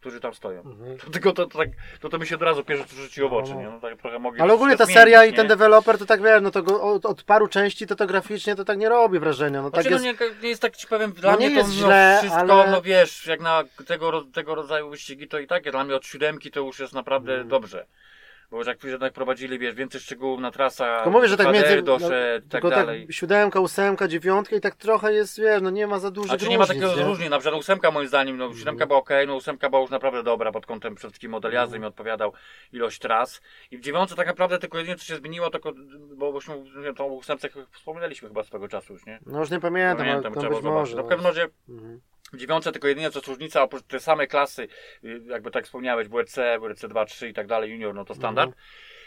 którzy tam stoją. Mhm. To, tylko to, to, tak, to, to mi się od razu pierwsze co rzuciło w No, oczy, no. nie? No, tak trochę Ale ogólnie ta wszystko seria zmienić, i ten nie? deweloper to tak wiesz, no to go, od, od paru części to to graficznie to tak nie robi wrażenia. No tak Znaczy, jest. no nie, nie jest tak ci powiem, dla No mnie nie to jest mimo źle, wszystko, ale- no wiesz, jak na tego, tego rodzaju wyścigi to i tak, dla mnie od siódemki to już jest naprawdę Mm. dobrze. Bo już jak jednak prowadzili, wiesz, więcej szczegółów na trasach, To mówię, że tak między. doszedł, no, tak tylko dalej. tak siódemka, ósemka, dziewiątka i tak trochę jest, wiesz, no nie ma za dużo Znaczy różnic. nie ma takiego nie? różnic, na przykład ósemka moim zdaniem, no siódemka była okej, no ósemka była już naprawdę dobra pod kątem przede wszystkim model jazdy, mi odpowiadał ilość tras. I w dziewiątce tak naprawdę tylko jedynie co się zmieniło, to ko- bo bośmy tą ósemce wspominaliśmy chyba swego czasu już, nie? No już nie pamiętam, Pamiętam, ale to trzeba być zobaczyć. może. No w każdym razie Mhm. W dziewiątce tylko jedynie co różnica, oprócz te same klasy, y, jakby tak wspomniałeś, WRC, WRC 2, 3 i tak dalej, junior, no to standard. Mhm.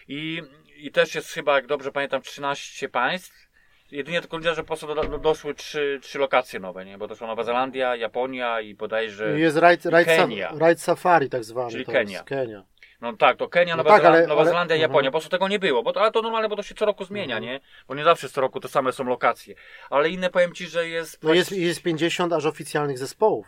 I, I też jest chyba, jak dobrze pamiętam, 13 państw. Jedynie tylko widzę, że po prostu do, do, doszły trzy, trzy lokacje nowe, nie? Bo doszła Nowa Zelandia, Japonia i bodajże... I Jest Ride, ride, Kenia. Sa- ride Safari tak zwany. Czyli to Kenia. Jest Kenia. No tak, to Kenia, No Nowa, tak, Zeland- ale- Nowa ale- Zelandia i mhm. Japonia. Po prostu tego nie było, bo to, ale to normalne, bo to się co roku zmienia, Mhm. nie? Bo nie zawsze co roku te same są lokacje. Ale inne powiem Ci, że jest... No jest, jest 50 aż oficjalnych zespołów.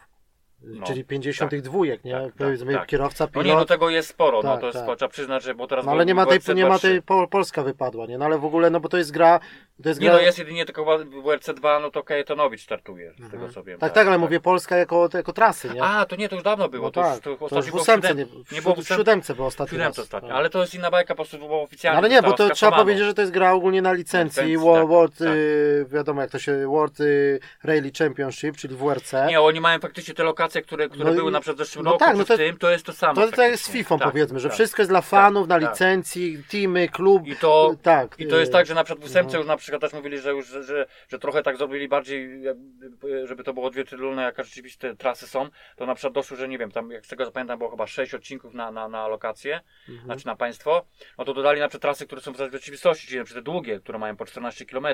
No, czyli 50 tak. tych dwójek, nie? Tak, tak, Powiedzmy tak. kierowca, No pilot. nie, no tego jest sporo, no Tak, to jest, tak. trzeba przyznać, że bo teraz... No ale nie ma tej, WRC nie ma 2, tej Pol, Polska wypadła, nie? No ale w ogóle, no bo to jest gra. To jest Nie gra... no, jest jedynie tylko WRC 2, no to Kajetanowicz startuje, z tego co wiem. Tak, tak, ale mówię Polska jako, jako trasy, nie? A, to nie, to już dawno było, no to, tak. już, to, to już ostatnio w ósemce, nie, w, nie było w siódemce było ostatni siódemce ostatnio, Tak. ale to jest inna bajka, po prostu było oficjalnie. Ale nie, bo to trzeba powiedzieć, że to jest gra ogólnie na licencji. Licencji, Wo- tak, World, tak. y, wiadomo jak to się, World y, Rally Championship, czyli WRC. Nie, oni mają faktycznie te lokacje, które, które No i- były na przykład w zeszłym no roku, tak, no w to- tym, to jest to samo. To, to jest z. FIFA Tak, powiedzmy, że tak. wszystko jest dla fanów, na tak. licencji, teamy, klub. I to, tak. I to jest tak, że na przykład w ósemce już na przykład też mówili, że już, że, że, trochę tak zrobili bardziej, żeby to było odzwierciedlone, jaka rzeczywiste trasy są, to na przykład doszło, że nie wiem, tam jak z tego zapamiętam było chyba 6 odcinków na, na, na lokację, Mhm. znaczy na państwo, no to dodali na przykład trasy, które są w rzeczywistości, czyli na przykład te długie, które mają po 14 km.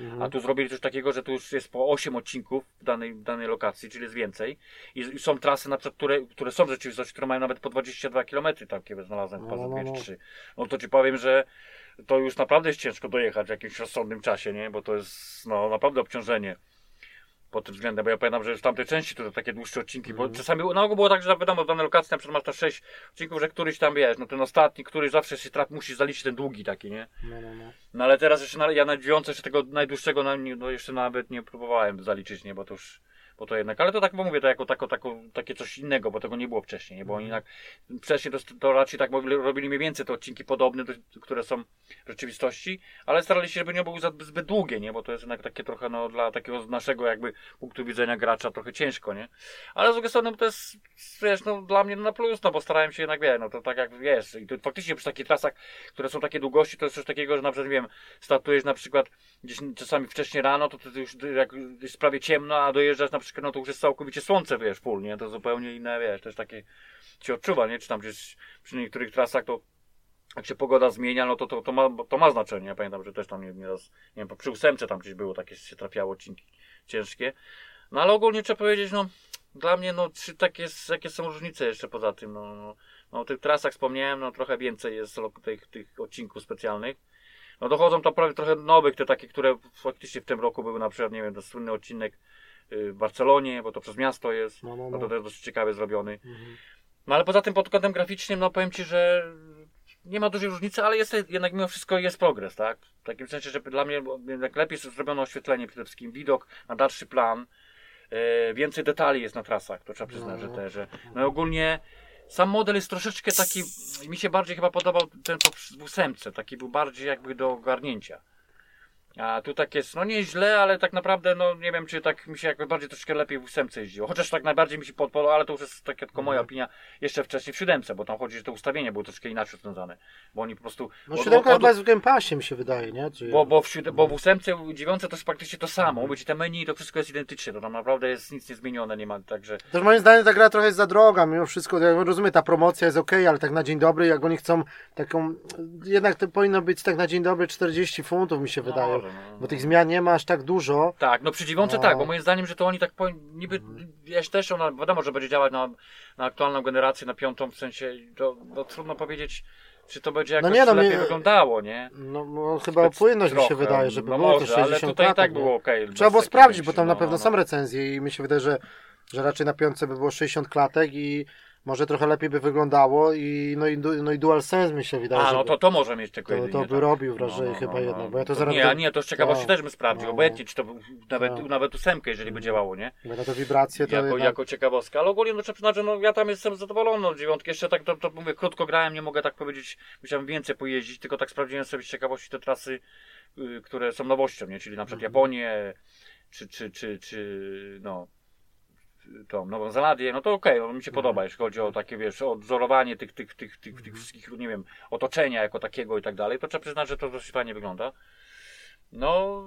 Mhm. A tu zrobili coś takiego, że tu już jest po 8 odcinków w danej, w danej lokacji, czyli jest więcej. I, są trasy na przykład, które, które są w rzeczywistości, które mają nawet po 22 km, takie znalazłem No, no, no. trzy. No to ci powiem, że to już naprawdę jest ciężko dojechać w jakimś rozsądnym czasie, nie? Bo to jest no naprawdę obciążenie. Pod tym względem, bo ja pamiętam, że już w tamtej części to takie dłuższe odcinki, bo Mhm. czasami na ogół było tak, że wiadomo, w danej lokacji na przykład masz te 6 odcinków, że któryś tam wiesz, no ten ostatni, który zawsze się traf, musisz zaliczyć ten długi taki, nie? No, no, no. No ale teraz jeszcze na, ja na dziewiątce jeszcze tego najdłuższego na, no jeszcze nawet nie próbowałem zaliczyć, nie, bo to już, bo to jednak, ale to tak bo mówię, to jako tako, tako, takie coś innego, bo tego nie było wcześniej, nie, bo oni tak, wcześniej to, to raczej tak mogli, robili mniej więcej te odcinki podobne, do, które są w rzeczywistości, ale starali się, żeby nie były zbyt długie, nie, bo to jest jednak takie trochę, no dla takiego naszego jakby punktu widzenia gracza trochę ciężko, nie, ale z drugiej strony to jest, wiesz, no dla mnie na plus, no bo starałem się jednak, wie, no to tak jak wiesz, i to faktycznie przy takich trasach, które są takie długości, to jest coś takiego, że na przykład, nie wiem, startujesz na przykład gdzieś czasami wcześniej rano, to, to już jak jest prawie ciemno, a dojeżdżasz na przykład, no to już jest całkowicie słońce, wiesz, full, nie? To zupełnie inne, wiesz, też takie się odczuwa, nie? Czy tam gdzieś przy niektórych trasach to jak się pogoda zmienia, no to, to, to, ma, to ma znaczenie. Ja pamiętam, że też tam nie, nieraz, nie wiem, przy ósemce tam gdzieś było takie, się trafiało odcinki ciężkie. No ale ogólnie trzeba powiedzieć, no dla mnie, no czy takie, jakie są różnice jeszcze poza tym, no, no, no o tych trasach wspomniałem, no trochę więcej jest tych, tych odcinków specjalnych. No dochodzą tam prawie trochę nowych, te takie, które faktycznie w tym roku były na przykład, nie wiem, ten słynny odcinek w Barcelonie, bo to przez miasto jest, No, no, no to no. też dosyć ciekawie zrobiony. Mhm. No ale poza tym pod kątem graficznym, no powiem Ci, że nie ma dużej różnicy, ale jest jednak mimo wszystko jest progres, tak? W takim sensie, że dla mnie jednak lepiej jest zrobione oświetlenie, przede wszystkim widok na dalszy plan, e, więcej detali jest na trasach, to trzeba przyznać, że te, że no ogólnie sam model jest troszeczkę taki, mi się bardziej chyba podobał ten po ósemce, taki był bardziej jakby do ogarnięcia. A tu tak jest, no nie źle, ale tak naprawdę, no nie wiem, czy tak mi się jakoś bardziej troszkę lepiej w ósemce jeździło. Chociaż tak najbardziej mi się podobało, ale to już jest taka tylko moja Mhm. opinia, jeszcze wcześniej w siódemce, bo tam chodzi, że te ustawienia były troszkę inaczej rozwiązane. Bo oni po prostu... No bo- siódemka bo- chyba jest w Game Passie mi się wydaje, nie? Czy... bo, bo, w siód- bo w ósemce, dziewiątce to jest praktycznie to samo. Mhm. Być te menu to wszystko jest identyczne. To tam naprawdę jest nic niezmienione, nie ma także. Też moim zdaniem ta gra trochę jest za droga, mimo wszystko, ja rozumiem, ta promocja jest ok, ale tak na dzień dobry, jak oni chcą taką, jednak to powinno być tak na dzień dobry 40 funtów mi się wydaje, może, no, bo tych zmian nie ma aż tak dużo. Tak, no przy dziewiątce No. tak, bo moim zdaniem, że to oni tak po, niby, wiesz, też ona, wiadomo, że będzie działać na, na aktualną generację, na piątą, w sensie, to, no, trudno powiedzieć, czy to będzie jakoś nie, no, lepiej mnie- wyglądało, nie? No, no chyba o płynność mi się Trochę, wydaje, żeby no było może, te 60 ale tutaj i klatek, tak było okej. Trzeba było sprawdzić, bo tam na no, pewno no, są no. recenzje i mi się wydaje, że, że raczej na piątce by było 60 klatek i może trochę lepiej by wyglądało i no i, no i DualSense mi się wydaje, A, no to, to może mieć tylko to, jedynie, to by tak. robił wrażenie chyba jednak, bo ja to zaraz... Nie, nie, to z ciekawości No. też bym sprawdził, No. obojętnie, czy to nawet, No. nawet ósemkę, jeżeli by działało, nie? Na to wibracje to Jako, jednak... jako ciekawostka, ale ogólnie no, trzeba przyznać, że no, ja tam jestem zadowolony od dziewiątki. Jeszcze tak, to, to mówię, krótko grałem, nie mogę tak powiedzieć, musiałem więcej pojeździć, tylko tak sprawdziłem sobie z ciekawości te trasy, y, które są nowością, nie? Czyli na przykład Mhm. Japonię, czy, czy, czy, czy no, tą Nową Zelandię, no to okej, no, mi się Mhm. podoba, jeśli chodzi o takie, wiesz, odzorowanie tych, tych, tych, tych, Mhm. tych wszystkich, nie wiem, otoczenia jako takiego i tak dalej, to trzeba przyznać, że to dosyć fajnie wygląda. No,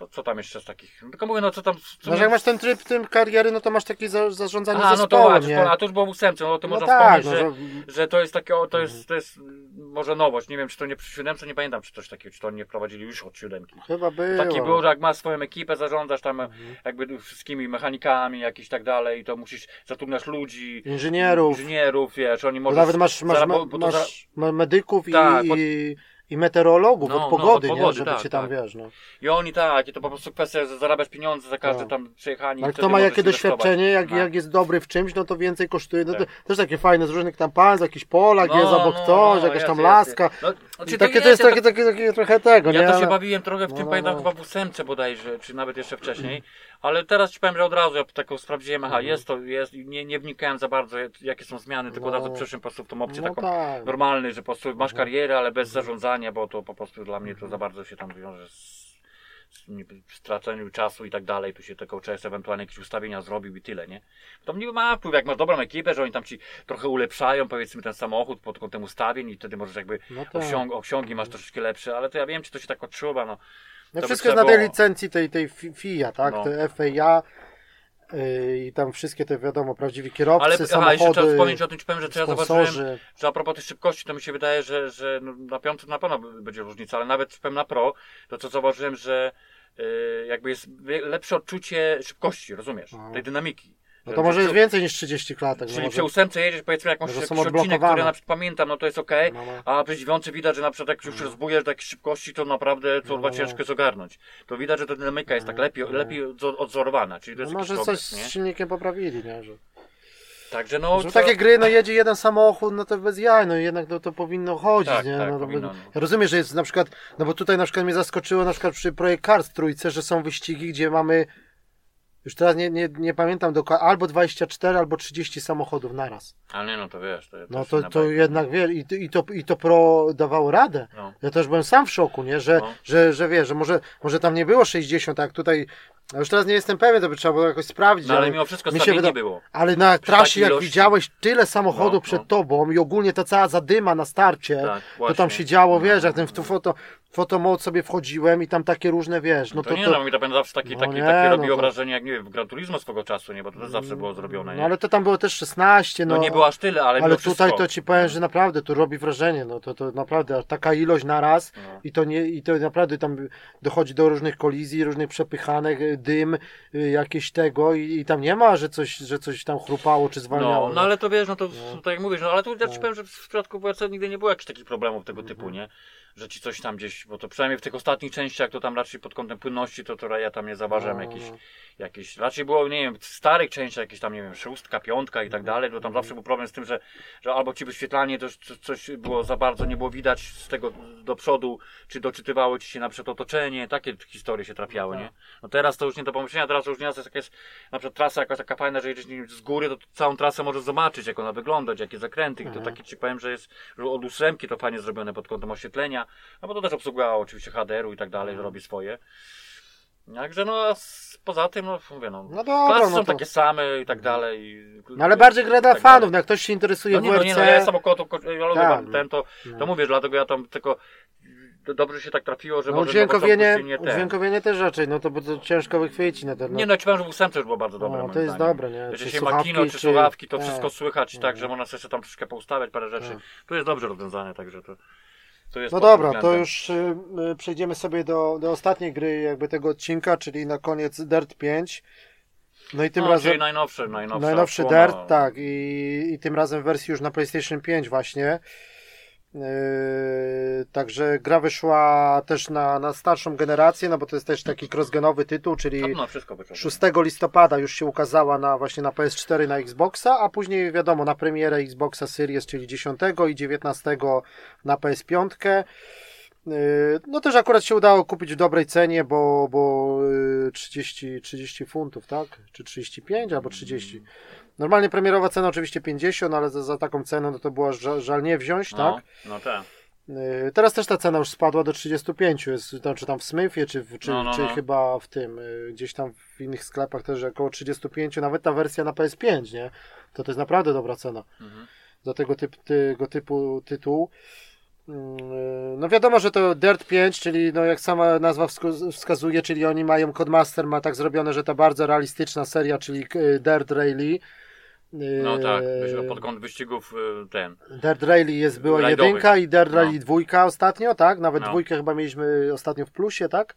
to co tam jeszcze z takich, no, tylko mówię, no co tam... Co No, jak masz ten tryb tym kariery, no to masz takie za, zarządzanie a, no to zespołem, właśnie, nie? a to już było w ósemce, no to No można tak, wspomnieć, no, że, że... że to jest takie, o, to Mhm. jest, to jest może nowość, nie wiem czy to nie przy siódemce, nie pamiętam czy coś takiego, czy to nie wprowadzili już od siódemki. Chyba było. Taki było, że jak masz swoją ekipę, zarządzasz tam Mhm. jakby wszystkimi mechanikami jakiś tak dalej, to musisz, zatrudniasz ludzi, Inżynierów. inżynierów, wiesz, oni może... nawet masz, masz, to masz ma- medyków i, Tak, pod- i, i meteorologów No, od no, pogody, od nie? pogody, Żeby tak, cię tam, tak. wiesz, no. I oni tak, i to po prostu kwestia, że zarabiasz pieniądze za każde No. tam przejechanie. Ale kto ma jakie doświadczenie, jak, Tak. jak jest dobry w czymś, no to więcej kosztuje. No to Tak. też takie fajne, z różnych tam państw, jakiś Polak jest obok no, ktoś, no, jakaś tam jest, laska. jest. No, znaczy, takie to jest takie, takie, takie trochę tego, Ja nie? to się Ale- bawiłem trochę w No, tym, no, pamiętam no. chyba w ósemce bodajże, czy nawet jeszcze wcześniej, ale teraz ci powiem, że od razu ja taką sprawdziłem, aha, Mhm. jest to, jest, i nie, nie wnikałem za bardzo, jakie są zmiany, tylko od No. razu przeszłem po prostu w tą opcję No taką tak. normalną, że po prostu masz Mhm. karierę, ale bez zarządzania, bo to po prostu dla mnie to za bardzo się tam wiąże z, straceniem czasu i tak dalej, tu się tylko często ewentualnie jakieś ustawienia zrobił i tyle, nie? To nie ma wpływu, jak masz dobrą ekipę, że oni tam ci trochę ulepszają, powiedzmy, ten samochód pod kątem ustawień i wtedy możesz jakby No tak. osiąg, osiągi masz troszeczkę lepsze, ale to ja wiem, czy to się tak odczuwa, no. No wszystko jest na tej licencji tej, tej fi- FIA, tak? No. Te FIA yy, i tam wszystkie te wiadomo, prawdziwi kierowcy, Ale aha, jeszcze trzeba samochody, wspomnieć o tym, ci powiem, że co ja zobaczyłem, że a propos tej szybkości, to mi się wydaje, że, że no, na piątym na pewno będzie różnica, ale nawet powiem na pro, to co zauważyłem, że y, jakby jest lepsze odczucie szybkości, rozumiesz? Aha. Tej dynamiki. No to może że jest więcej niż 30 klatek. Czyli no przy może, ósemce jedziesz powiedzmy jakąś, Może jakiś odcinek, który na przykład pamiętam, no to jest okej, no, no. a przy dziewiątce widać, że na przykład jak już Mhm. rozbujesz do jakiejś szybkości, to naprawdę to No, no, ciężko no. jest ogarnąć. To widać, że ta dynamika jest tak lepiej, lepiej odzo- odzorowana, czyli to No jest może jakiś coś nie? z silnikiem poprawili, nie? Że, Także no, co- takie gry, no jedzie jeden samochód, no to bez jaj, no jednak no, to powinno chodzić, Tak, nie? tak, no, to powinno, by- no. Ja rozumiem, że jest na przykład, no bo tutaj na przykład mnie zaskoczyło na przykład przy Projekt Cars trójce, że są wyścigi, gdzie mamy już teraz nie, nie, nie pamiętam dokładnie, albo 24, albo 30 samochodów naraz. Ale nie, no to wiesz, to, No to, to jednak wiesz, i, to- i, to, i to pro dawało radę. No. Ja też byłem sam w szoku, nie? Że, No. że, że wiesz, że może, może tam nie było 60, tak tutaj. No już teraz nie jestem pewien, to by trzeba było jakoś sprawdzić. No ale mimo wszystko mi się wyda- było. ale na Przy trasie, jak ilości- widziałeś tyle samochodów No, przed no. tobą i ogólnie ta cała zadyma na starcie, Tak, to tam się działo, wiesz, no, jak ten w foto, fotomod sobie wchodziłem i tam takie różne, wiesz, no No to, to, nie, to, no mi to pamiętam zawsze taki, No taki, nie, takie no robiło to- wrażenie, jak nie wiem, w Gran Turismo swego czasu, nie, bo to też zawsze było zrobione, nie? no ale to tam było też 16, no. no, nie było aż tyle, ale, ale tutaj wszystko. to ci powiem, że naprawdę to robi wrażenie, no to, to naprawdę taka ilość na raz No. i to nie, i to naprawdę tam dochodzi do różnych kolizji, różnych przepychanek, y, dym, y, jakieś tego i, i tam nie ma, że coś, że coś tam chrupało czy zwalniało. No, no ale to wiesz, no to No. tak jak mówisz, no ale tu ja ci No. powiem, że w przypadku WRC nigdy nie było jakichś takich problemów tego typu, Mhm. nie? Że ci coś tam gdzieś, bo to przynajmniej w tych ostatnich częściach, to tam raczej pod kątem płynności, to, to ja tam nie zauważyłem No, jakichś, no. jakieś, raczej było, nie wiem, w starych częściach jakieś tam, nie wiem, szóstka, piątka i tak Mhm. dalej, to tam zawsze był problem z tym, że, że albo ci wyświetlanie to coś, było za bardzo, nie było widać z tego do przodu, czy doczytywało ci się na przykład otoczenie, takie historie się trafiały, No nie? tak. No teraz to już nie do pomyślenia, teraz już nie jest jakaś, na przykład trasa jakaś taka fajna, że jedziesz z góry, to całą trasę możesz zobaczyć, jak ona wygląda, jakie zakręty, i to Mhm. takie ci powiem, że jest że od ósemki to fajnie zrobione pod kątem oświetlenia, no bo to też obsługuje oczywiście HDR-u i tak dalej, że robi swoje. Także no, a s- poza tym, no mówię, no, No dobra, klasy no są to- takie same i tak dalej. i- No ale bardziej gra dla tak dalej. fanów, no jak ktoś się interesuje No nie, no WRC, nie, no ja jestem około, to, ja lubię Tak, ten, to, no. to mówię, dlatego ja tam tylko to dobrze się tak trafiło, że no, może udźwiękowienie, nie ten. udźwiękowienie też raczej, no to, bo to ciężko wychwycić na ten. Nie no, ci powiem, że w ósemce już było bardzo dobre. no, moim to jest zdaniem. dobre, nie? Jeżeli Czy się ma kino, czy słuchawki, to tak. wszystko słychać tak, że można sobie tam troszkę poustawiać parę rzeczy. Tak. Tu jest dobrze rozwiązane, także to, to No dobra, to już y, y, przejdziemy sobie do, do ostatniej gry jakby tego odcinka, czyli na koniec Dirt 5. No i tym no, razem najnowszy, najnowszy. najnowszy. Dirt, tak, i, i tym razem w wersji już na PlayStation 5 właśnie. Yy, także gra wyszła też na, na starszą generację, no bo to jest też taki crossgenowy tytuł, czyli No, no wszystko wyszło. 6 listopada już się ukazała na właśnie na PS4 na Xboxa, a później wiadomo na premierę Xboxa Series, czyli 10 i 19 na PS5. Yy, No też akurat się udało kupić w dobrej cenie, bo, bo yy, 30, 30 funtów, tak? Czy 35 albo 30. Normalnie premierowa cena oczywiście 50, ale za, za taką cenę no to było żal, żal nie wziąć, No, tak? no tak. Teraz też ta cena już spadła do 35, jest, to, czy tam w Smyfie, czy, czy, No, no, czy no. chyba w tym, yy, gdzieś tam w innych sklepach też około 35, nawet ta wersja na PS5, nie? To to jest naprawdę dobra cena Mhm. za tego, typ, tego typu tytuł. Yy, No wiadomo, że to Dirt 5, czyli no jak sama nazwa wskazuje, czyli oni mają, Codemaster ma tak zrobione, że to bardzo realistyczna seria, czyli Dirt Rally. Yy, No tak, wyszło pod kąt wyścigów y, ten. Dirt Rally jest, była Rajdowych. jedynka i Dirt Rally No. dwójka ostatnio, tak? Nawet No. dwójkę chyba mieliśmy ostatnio w plusie, tak?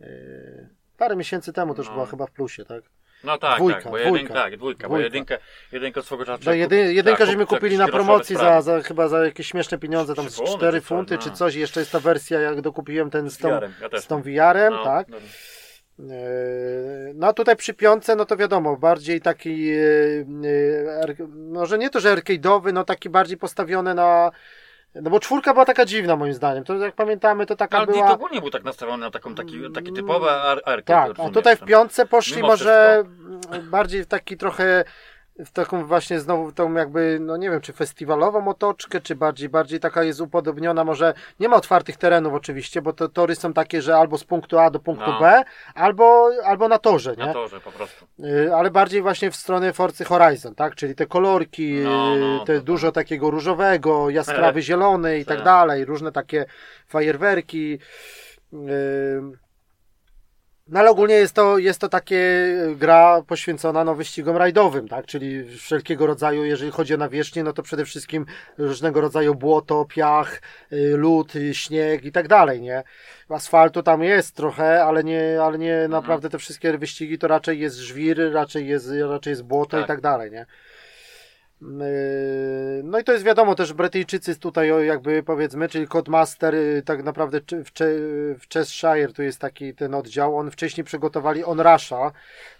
Yy, parę miesięcy temu też No. była chyba w plusie, tak? No tak, Dwójka, tak, bo dwójka. jedynka, tak, dwójka, bo Dwójka. jedynkę, jedynkę swego czasu. No, jedy, jedynkę tak, żeśmy kup- kupili na promocji za, za chyba za jakieś śmieszne pieniądze, tam z Trzy funty 4 czy coś, funty no. Jeszcze jest ta wersja, jak dokupiłem ten z tą, ja z tą. VR-em, No, tak? no. Yy, No a tutaj przy piątce, no to wiadomo, bardziej taki, yy, yy, może nie to, że arcade'owy, no taki bardziej postawiony na, no bo czwórka była taka dziwna moim zdaniem, to jak pamiętamy, to taka Ale Dirt była... ogólnie był tak nastawiony na taką, taki, taki typowy ar arcade. Tak, a tutaj w tam. piątce poszli Mimo może bardziej w taki trochę w taką właśnie znowu tą jakby, no nie wiem, czy festiwalową otoczkę, czy bardziej, bardziej taka jest upodobniona, może nie ma otwartych terenów oczywiście, bo to tory są takie, że albo z punktu A do punktu No. B, albo, albo na torze, nie? Na torze po prostu. Y, ale bardziej właśnie w stronę Forcy Horizon, tak? Czyli te kolorki, No, y, no, te to dużo takiego różowego, jaskrawy zielony i tak Tak. dalej, różne takie fajerwerki. y, No ale ogólnie jest to, jest to takie gra poświęcona no, wyścigom rajdowym, tak? Czyli wszelkiego rodzaju, jeżeli chodzi o nawierzchnię, no to przede wszystkim różnego rodzaju błoto, piach, y, lód, y, śnieg i tak dalej, nie? Asfaltu tam jest trochę, ale nie, ale nie Mhm. naprawdę te wszystkie wyścigi to raczej jest żwir, raczej jest, raczej jest błoto i Tak. tak dalej, nie? Yy, No i to jest wiadomo też Brytyjczycy tutaj jakby powiedzmy, czyli Codemaster y, tak naprawdę w, Cheshire tu jest taki ten oddział, on wcześniej przygotowali Onrasha,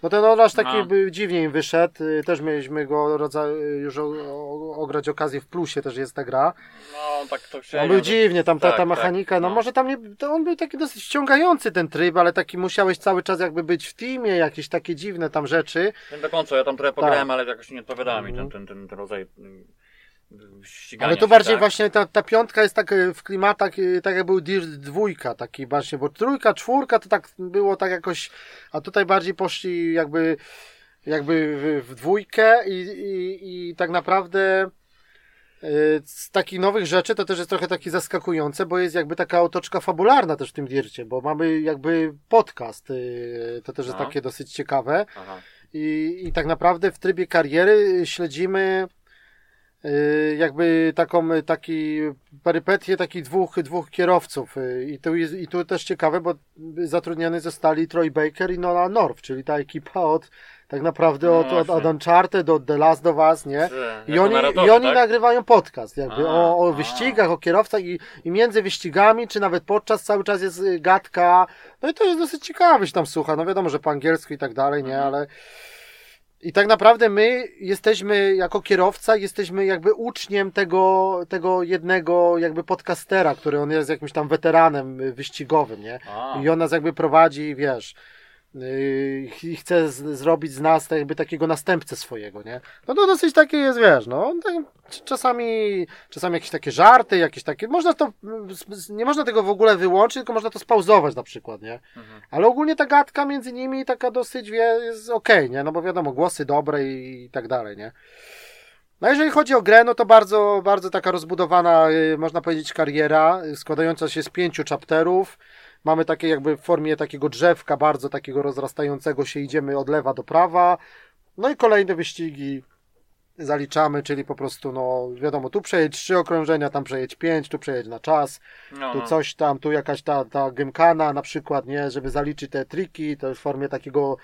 no ten Onrush taki No. dziwnie im wyszedł, y, też mieliśmy go rodza, już o, o, ograć okazję w plusie też jest ta gra, No tak to się. on był dziwnie, tam ta, tak, ta tak, mechanika, no, no. może tam nie, on był taki dosyć wciągający ten tryb, ale taki musiałeś cały czas jakby być w teamie, jakieś takie dziwne tam rzeczy, Nie do końca, ja tam trochę Tak. pograłem, ale jakoś nie odpowiadała mi ten, ten, ten, ten rodzaj mm, ścigania Ale tu się, bardziej tak? właśnie ta, ta piątka jest tak e, w klimatach, e, tak jak był Dirt dwójka, taki właśnie, bo trójka, czwórka to tak było tak jakoś, a tutaj bardziej poszli jakby, jakby w, w dwójkę i, i, i tak naprawdę e, z takich nowych rzeczy to też jest trochę takie zaskakujące, bo jest jakby taka otoczka fabularna też w tym Dircie, bo mamy jakby podcast, to też jest No. takie dosyć ciekawe. Aha. I, I tak naprawdę w trybie kariery śledzimy y, jakby taką, taki perypetię takich dwóch, dwóch kierowców. Y, I tu, jest, I tu też ciekawe, bo zatrudnieni zostali Troy Baker i Nolan North, czyli ta ekipa od tak naprawdę No od, od, od. Uncharted, od The Last of Us, nie? I oni, narratorzy, I oni tak? nagrywają podcast jakby A, o, o wyścigach, o kierowcach i, i między wyścigami, czy nawet podczas cały czas jest y, gadka. No i to jest dosyć ciekawe się tam słucha. No wiadomo, że po angielsku i tak dalej, nie, Mhm. ale i tak naprawdę my jesteśmy jako kierowca, jesteśmy jakby uczniem tego, tego jednego jakby podcastera, który on jest jakimś tam weteranem y, wyścigowym, nie? A. I on nas jakby prowadzi, wiesz, i chce z, zrobić z nas jakby takiego następcę swojego, nie? No to dosyć takie jest, wiesz, no, tak, czasami, czasami jakieś takie żarty, jakieś takie, można to, nie można tego w ogóle wyłączyć, tylko można to spauzować na przykład, nie? Mhm. Ale ogólnie ta gadka między nimi taka dosyć, wie, jest okej, nie? No bo wiadomo, głosy dobre i, i tak dalej, nie? No jeżeli chodzi o grę, no to bardzo, bardzo taka rozbudowana, y, można powiedzieć, kariera, y, składająca się z pięciu chapterów. Mamy takie jakby w formie takiego drzewka, bardzo takiego rozrastającego się, idziemy od lewa do prawa. No i kolejne wyścigi zaliczamy, czyli po prostu, no wiadomo, tu przejedź trzy okrążenia, tam przejedź pięć, tu przejedź na czas, No, tu no. coś tam, tu jakaś ta, ta gymkana na przykład, nie, żeby zaliczyć te triki, to w formie takiego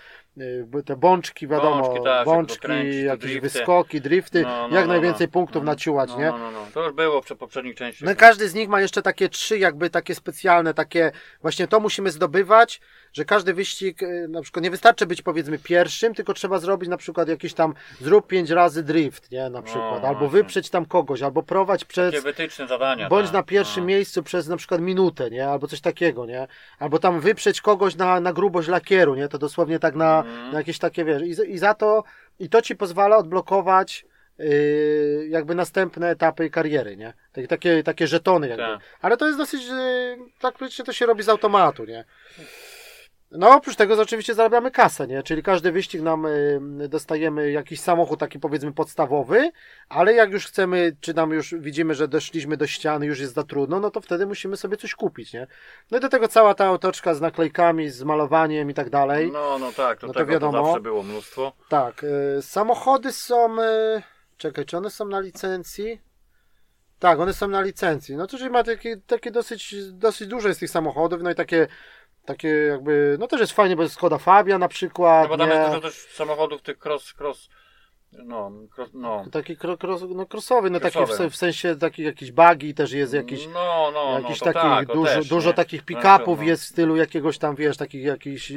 te bączki, wiadomo, Bączki, tak, bączki, kręcić, jakieś drifty. wyskoki, drifty, No, no, jak no, najwięcej no. punktów Mhm. naciłać, no, nie? No, no, no. To już było w poprzednich częściach. No każdy z nich ma jeszcze takie trzy jakby takie specjalne, takie właśnie to musimy zdobywać, że każdy wyścig, y, na przykład nie wystarczy być powiedzmy pierwszym, tylko trzeba zrobić na przykład jakiś tam zrób pięć razy drift, nie, na przykład, albo wyprzeć tam kogoś, albo prowadź przez, Takie wytyczne zadania. bądź tak. na pierwszym No. miejscu przez na przykład minutę, nie, albo coś takiego, nie, albo tam wyprzeć kogoś na, na grubość lakieru, nie, to dosłownie tak na, Mhm. na jakieś takie, wiesz, i, za- i za to, i to ci pozwala odblokować yy, jakby następne etapy kariery, nie? Takie, takie, takie żetony jakby. Tak. Ale to jest dosyć, yy, tak praktycznie to się robi z automatu, nie? No oprócz tego oczywiście zarabiamy kasę, nie? Czyli każdy wyścig nam yy, dostajemy jakiś samochód taki powiedzmy podstawowy, ale jak już chcemy, czy nam już widzimy, że doszliśmy do ściany, już jest za trudno, no to wtedy musimy sobie coś kupić, nie? No i do tego cała ta otoczka z naklejkami, z malowaniem i tak dalej. No, no tak, to No to wiadomo. to zawsze było mnóstwo. Tak, y, samochody są. Y, czekaj, czy one są na licencji? Tak, one są na licencji. No to czyli ma takie, takie dosyć, dosyć dużo jest tych samochodów, no i takie, takie jakby, no też jest fajnie, bo jest Skoda Fabia na przykład, No bo tam nie? jest dużo też samochodów tych cross, cross, no, cross, no. Taki kros, no crossowy, no taki w, w sensie taki jakiś buggy też jest jakiś, no, no, jakiś no, to takich, tak, dużo, też, dużo takich pick-upów jest w stylu jakiegoś tam, wiesz, takich jakichś...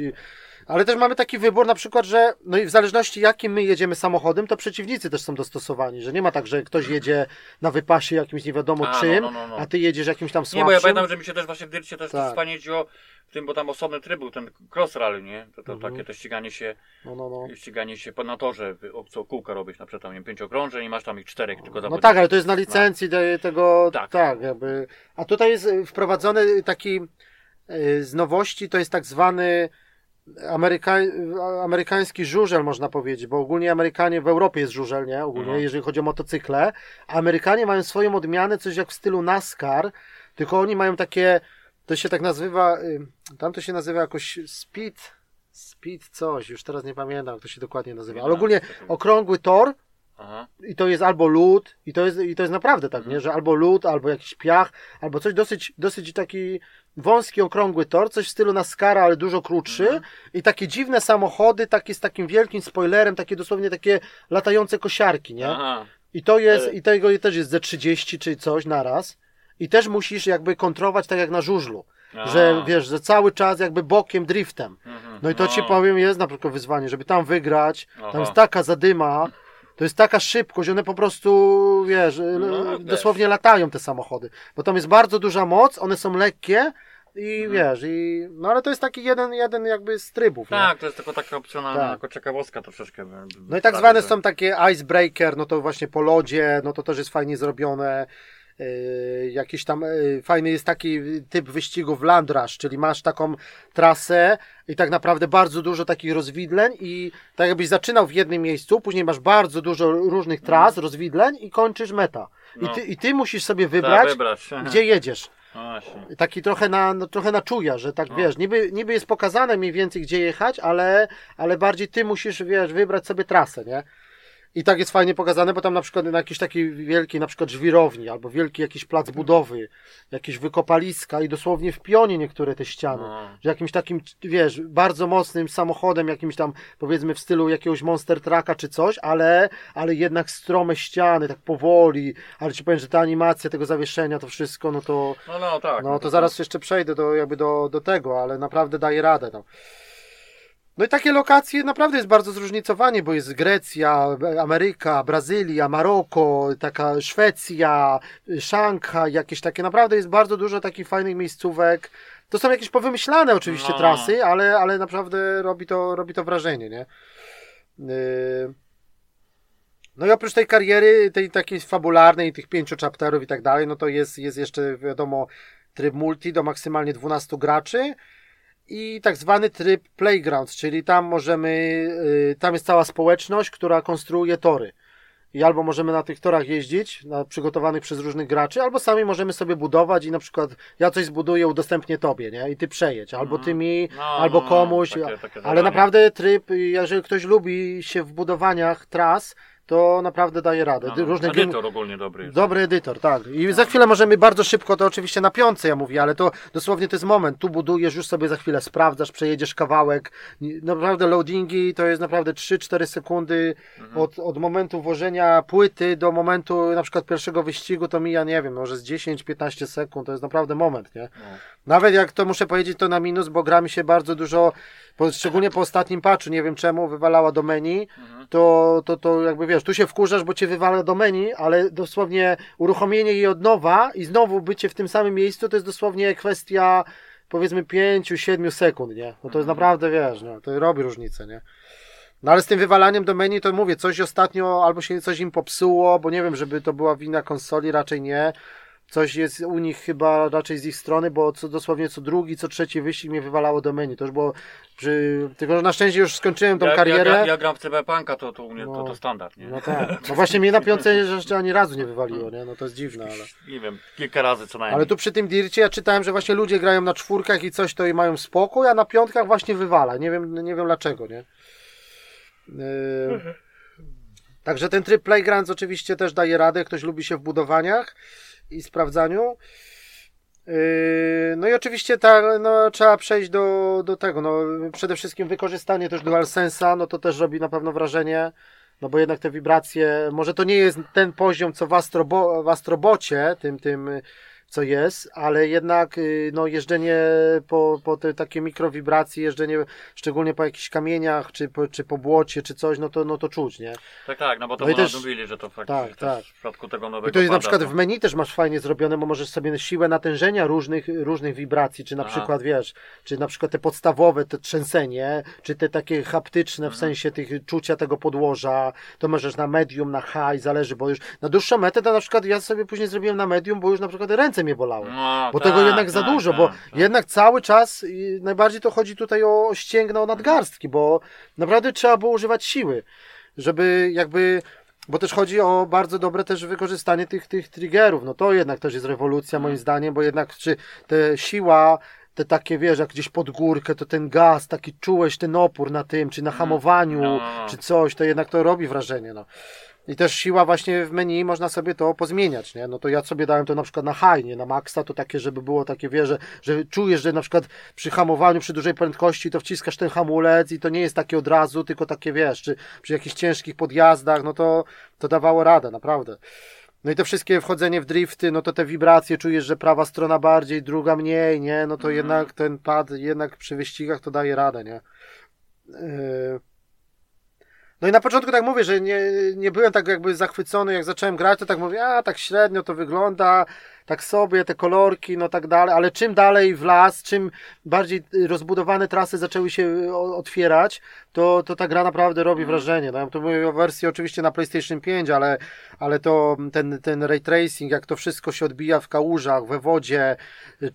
Ale też mamy taki wybór na przykład, że no i w zależności jakim my jedziemy samochodem, to przeciwnicy też są dostosowani, że nie ma tak, że ktoś jedzie na wypasie jakimś nie wiadomo A, no, czym, no, no, no. a ty jedziesz jakimś tam Nie, słabszym. bo ja pamiętam, że mi się też właśnie w Dyrcie też Tak. jeździło w tym, bo tam osobny tryb był, ten cross rally, nie? To, to Mhm. takie to ściganie się, No, no, no. ściganie się po- na torze, co kółka robisz, na przykład tam nie wiem, pięć okrążeń i masz tam ich czterech tylko No zawodników. tak, ale to jest na licencji te- tego, tak. Tak. jakby. A tutaj jest y, wprowadzony taki y, z nowości, to jest tak zwany Ameryka... amerykański żużel, można powiedzieć, bo ogólnie Amerykanie w Europie jest żużel, nie? Ogólnie, Mhm. jeżeli chodzi o motocykle. Amerykanie mają swoją odmianę, coś jak w stylu NASCAR, tylko oni mają takie, to się tak nazywa, y, tam to się nazywa jakoś speed, speed coś, już teraz nie pamiętam, jak to się dokładnie nazywa, ale Nie ogólnie okrągły tor, Aha. i to jest albo lód, i to jest, i to jest naprawdę tak, Mhm. nie? Że albo lód, albo jakiś piach, albo coś dosyć, dosyć taki wąski, okrągły tor, coś w stylu NASCARa, ale dużo krótszy Mhm. i takie dziwne samochody, takie z takim wielkim spoilerem, takie dosłownie takie latające kosiarki, nie? Aha. I to jest, Ale- i tego też jest ze 30 czy coś naraz i też musisz jakby kontrolować tak jak na żużlu, że Aha. wiesz, że cały czas jakby bokiem, driftem. Mhm. No i to ci powiem jest na przykład wyzwanie, żeby tam wygrać. Tam Aha. jest taka zadyma, to jest taka szybkość, one po prostu, wiesz, No, wiesz. dosłownie latają te samochody. Bo tam jest bardzo duża moc, one są lekkie i Mhm. wiesz, i, no ale to jest taki jeden, jeden jakby z trybów. nie? Tak, to jest tylko taka opcjonalna, Tak. jako ciekawostka troszeczkę. No i tak zwane że- są takie icebreaker, no to właśnie po lodzie, no to też jest fajnie zrobione. Yy, jakiś tam yy, fajny jest taki typ wyścigów Land Rush, czyli masz taką trasę i tak naprawdę bardzo dużo takich rozwidleń i tak jakbyś zaczynał w jednym miejscu, później masz bardzo dużo różnych tras, rozwidleń i kończysz meta. I, Mhm. No. ty, I ty musisz sobie wybrać, wybrać. gdzie jedziesz. No właśnie. Taki trochę na, no, trochę na czuja, że tak No. wiesz, niby, niby jest pokazane mniej więcej gdzie jechać, ale, ale bardziej ty musisz, wiesz, wybrać sobie trasę, nie? I tak jest fajnie pokazane, bo tam na przykład na jakiś taki wielki, na przykład żwirowni, albo wielki jakiś plac budowy, jakieś wykopaliska i dosłownie w pionie niektóre te ściany. No. Że jakimś takim, wiesz, bardzo mocnym samochodem, jakimś tam, powiedzmy w stylu jakiegoś Monster Trucka czy coś, ale, ale jednak strome ściany, tak powoli, ale ci powiem, że ta animacja tego zawieszenia, to wszystko, no to, No, no, tak. no to zaraz jeszcze przejdę do, jakby do, do tego, ale naprawdę daje radę. No. No i takie lokacje naprawdę jest bardzo zróżnicowanie, bo jest Grecja, Ameryka, Brazylia, Maroko, taka Szwecja, Szanghaj, jakieś takie, naprawdę jest bardzo dużo takich fajnych miejscówek. To są jakieś powymyślane oczywiście No. trasy, ale, ale naprawdę robi to, robi to wrażenie, nie? Yy... No i oprócz tej kariery, tej takiej fabularnej, tych pięciu chapterów i tak dalej, no to jest, jest jeszcze wiadomo tryb multi do maksymalnie 12 graczy i tak zwany tryb playgrounds, czyli tam możemy, y, tam jest cała społeczność, która konstruuje tory. I albo możemy na tych torach jeździć, na, przygotowanych przez różnych graczy, albo sami możemy sobie budować i na przykład ja coś zbuduję, udostępnię tobie, nie? I ty przejedź, albo ty mi, No, albo no, komuś. takie- takie ale naprawdę tryb, jeżeli ktoś lubi się w budowaniach tras, to naprawdę daje radę. No, Różne edytor ogólnie dobry jest. Dobry edytor, tak. I za chwilę możemy bardzo szybko, to oczywiście na piątce ja mówię, ale to dosłownie to jest moment. Tu budujesz, już sobie za chwilę sprawdzasz, przejedziesz kawałek. Naprawdę loadingi to jest naprawdę 3-4 sekundy Mhm. od, od momentu włożenia płyty do momentu na przykład pierwszego wyścigu to mija, nie wiem, może z 10-15 sekund. To jest naprawdę moment, nie? Nawet jak to muszę powiedzieć, to na minus, bo gra mi się bardzo dużo, szczególnie po ostatnim patchu, nie wiem czemu, wywalała do menu, Mhm. to, to, to jakby wiesz, tu się wkurzasz, bo cię wywala do menu, ale dosłownie uruchomienie jej od nowa i znowu bycie w tym samym miejscu, to jest dosłownie kwestia powiedzmy 5-7 sekund, nie? No to jest naprawdę, wiesz, no, to robi różnicę, nie? No ale z tym wywalaniem do menu to mówię, coś ostatnio albo się coś im popsuło, bo nie wiem, żeby to była wina konsoli, raczej nie. Coś jest u nich chyba raczej z ich strony, bo co, dosłownie co drugi, co trzeci wyścig mnie wywalało do menu. To już było przy... Tylko że na szczęście już skończyłem tą Ja, karierę. ja, ja, ja gram w CB to, to u mnie to, No. to standard, nie? No tak. No właśnie mnie na piątce jeszcze ani razu nie wywaliło, nie? No to jest dziwne, ale... Nie wiem, kilka razy co najmniej. Ale tu przy tym Dircie ja czytałem, że właśnie ludzie grają na czwórkach i coś to i mają spokój, a na piątkach właśnie wywala. Nie wiem, nie wiem dlaczego, nie? Yy... Także ten tryb Playgrounds oczywiście też daje radę, ktoś lubi się w budowaniach i sprawdzaniu. Yy, No i oczywiście ta, no, trzeba przejść do, do tego. No, przede wszystkim wykorzystanie też DualSense'a, no to też robi na pewno wrażenie. No bo jednak te wibracje, może to nie jest ten poziom co w, Astrobo, w Astrobocie, tym, tym co jest, ale jednak y, no, jeżdżenie po, po te takie mikrowibracje, jeżdżenie szczególnie po jakichś kamieniach, czy po, czy po błocie, czy coś, no to, no to czuć, nie? Tak, tak, no bo to No no też- mówili, że to faktycznie tak, tak. w przypadku tego nowego I to jest na pada, przykład to- w menu też masz fajnie zrobione, bo możesz sobie siłę natężenia różnych, różnych wibracji, czy na Aha. przykład wiesz, czy na przykład te podstawowe, te trzęsenie, czy te takie haptyczne w Mhm. sensie tych czucia tego podłoża, to możesz na medium, na high, zależy, bo już na dłuższą metę to na przykład ja sobie później zrobiłem na medium, bo już na przykład ręce mnie bolały. No, Bo tak, tego jednak za tak, dużo, tak, bo tak. jednak cały czas najbardziej to chodzi tutaj o ścięgno, o nadgarstki, bo naprawdę trzeba było używać siły, żeby jakby, bo też chodzi o bardzo dobre też wykorzystanie tych, tych triggerów, no to jednak też jest rewolucja moim zdaniem, bo jednak czy te siła, te takie wiesz, jak gdzieś pod górkę, to ten gaz, taki czułeś ten opór na tym, czy na hamowaniu, No, no, no. czy coś, to jednak to robi wrażenie, no. I też siła właśnie w menu, można sobie to pozmieniać, nie? No to ja sobie dałem to na przykład na high, nie? Na maxa, to takie, żeby było takie, że, że czujesz, że na przykład przy hamowaniu, przy dużej prędkości, to wciskasz ten hamulec i to nie jest takie od razu, tylko takie, wiesz, czy przy jakichś ciężkich podjazdach, no to, to dawało radę, naprawdę. No i to wszystkie wchodzenie w drifty, no to te wibracje czujesz, że prawa strona bardziej, druga mniej, nie? No to Mhm. jednak ten pad, jednak przy wyścigach to daje radę, nie? Yy... No i na początku tak mówię, że nie, nie byłem tak jakby zachwycony, jak zacząłem grać, to tak mówię, a tak średnio to wygląda, tak sobie, te kolorki, no tak dalej, ale czym dalej w las, czym bardziej rozbudowane trasy zaczęły się otwierać, to, to ta gra naprawdę robi wrażenie. No, ja tu mówię o wersji oczywiście na PlayStation 5, ale, ale to ten, ten ray tracing, jak to wszystko się odbija w kałużach, we wodzie,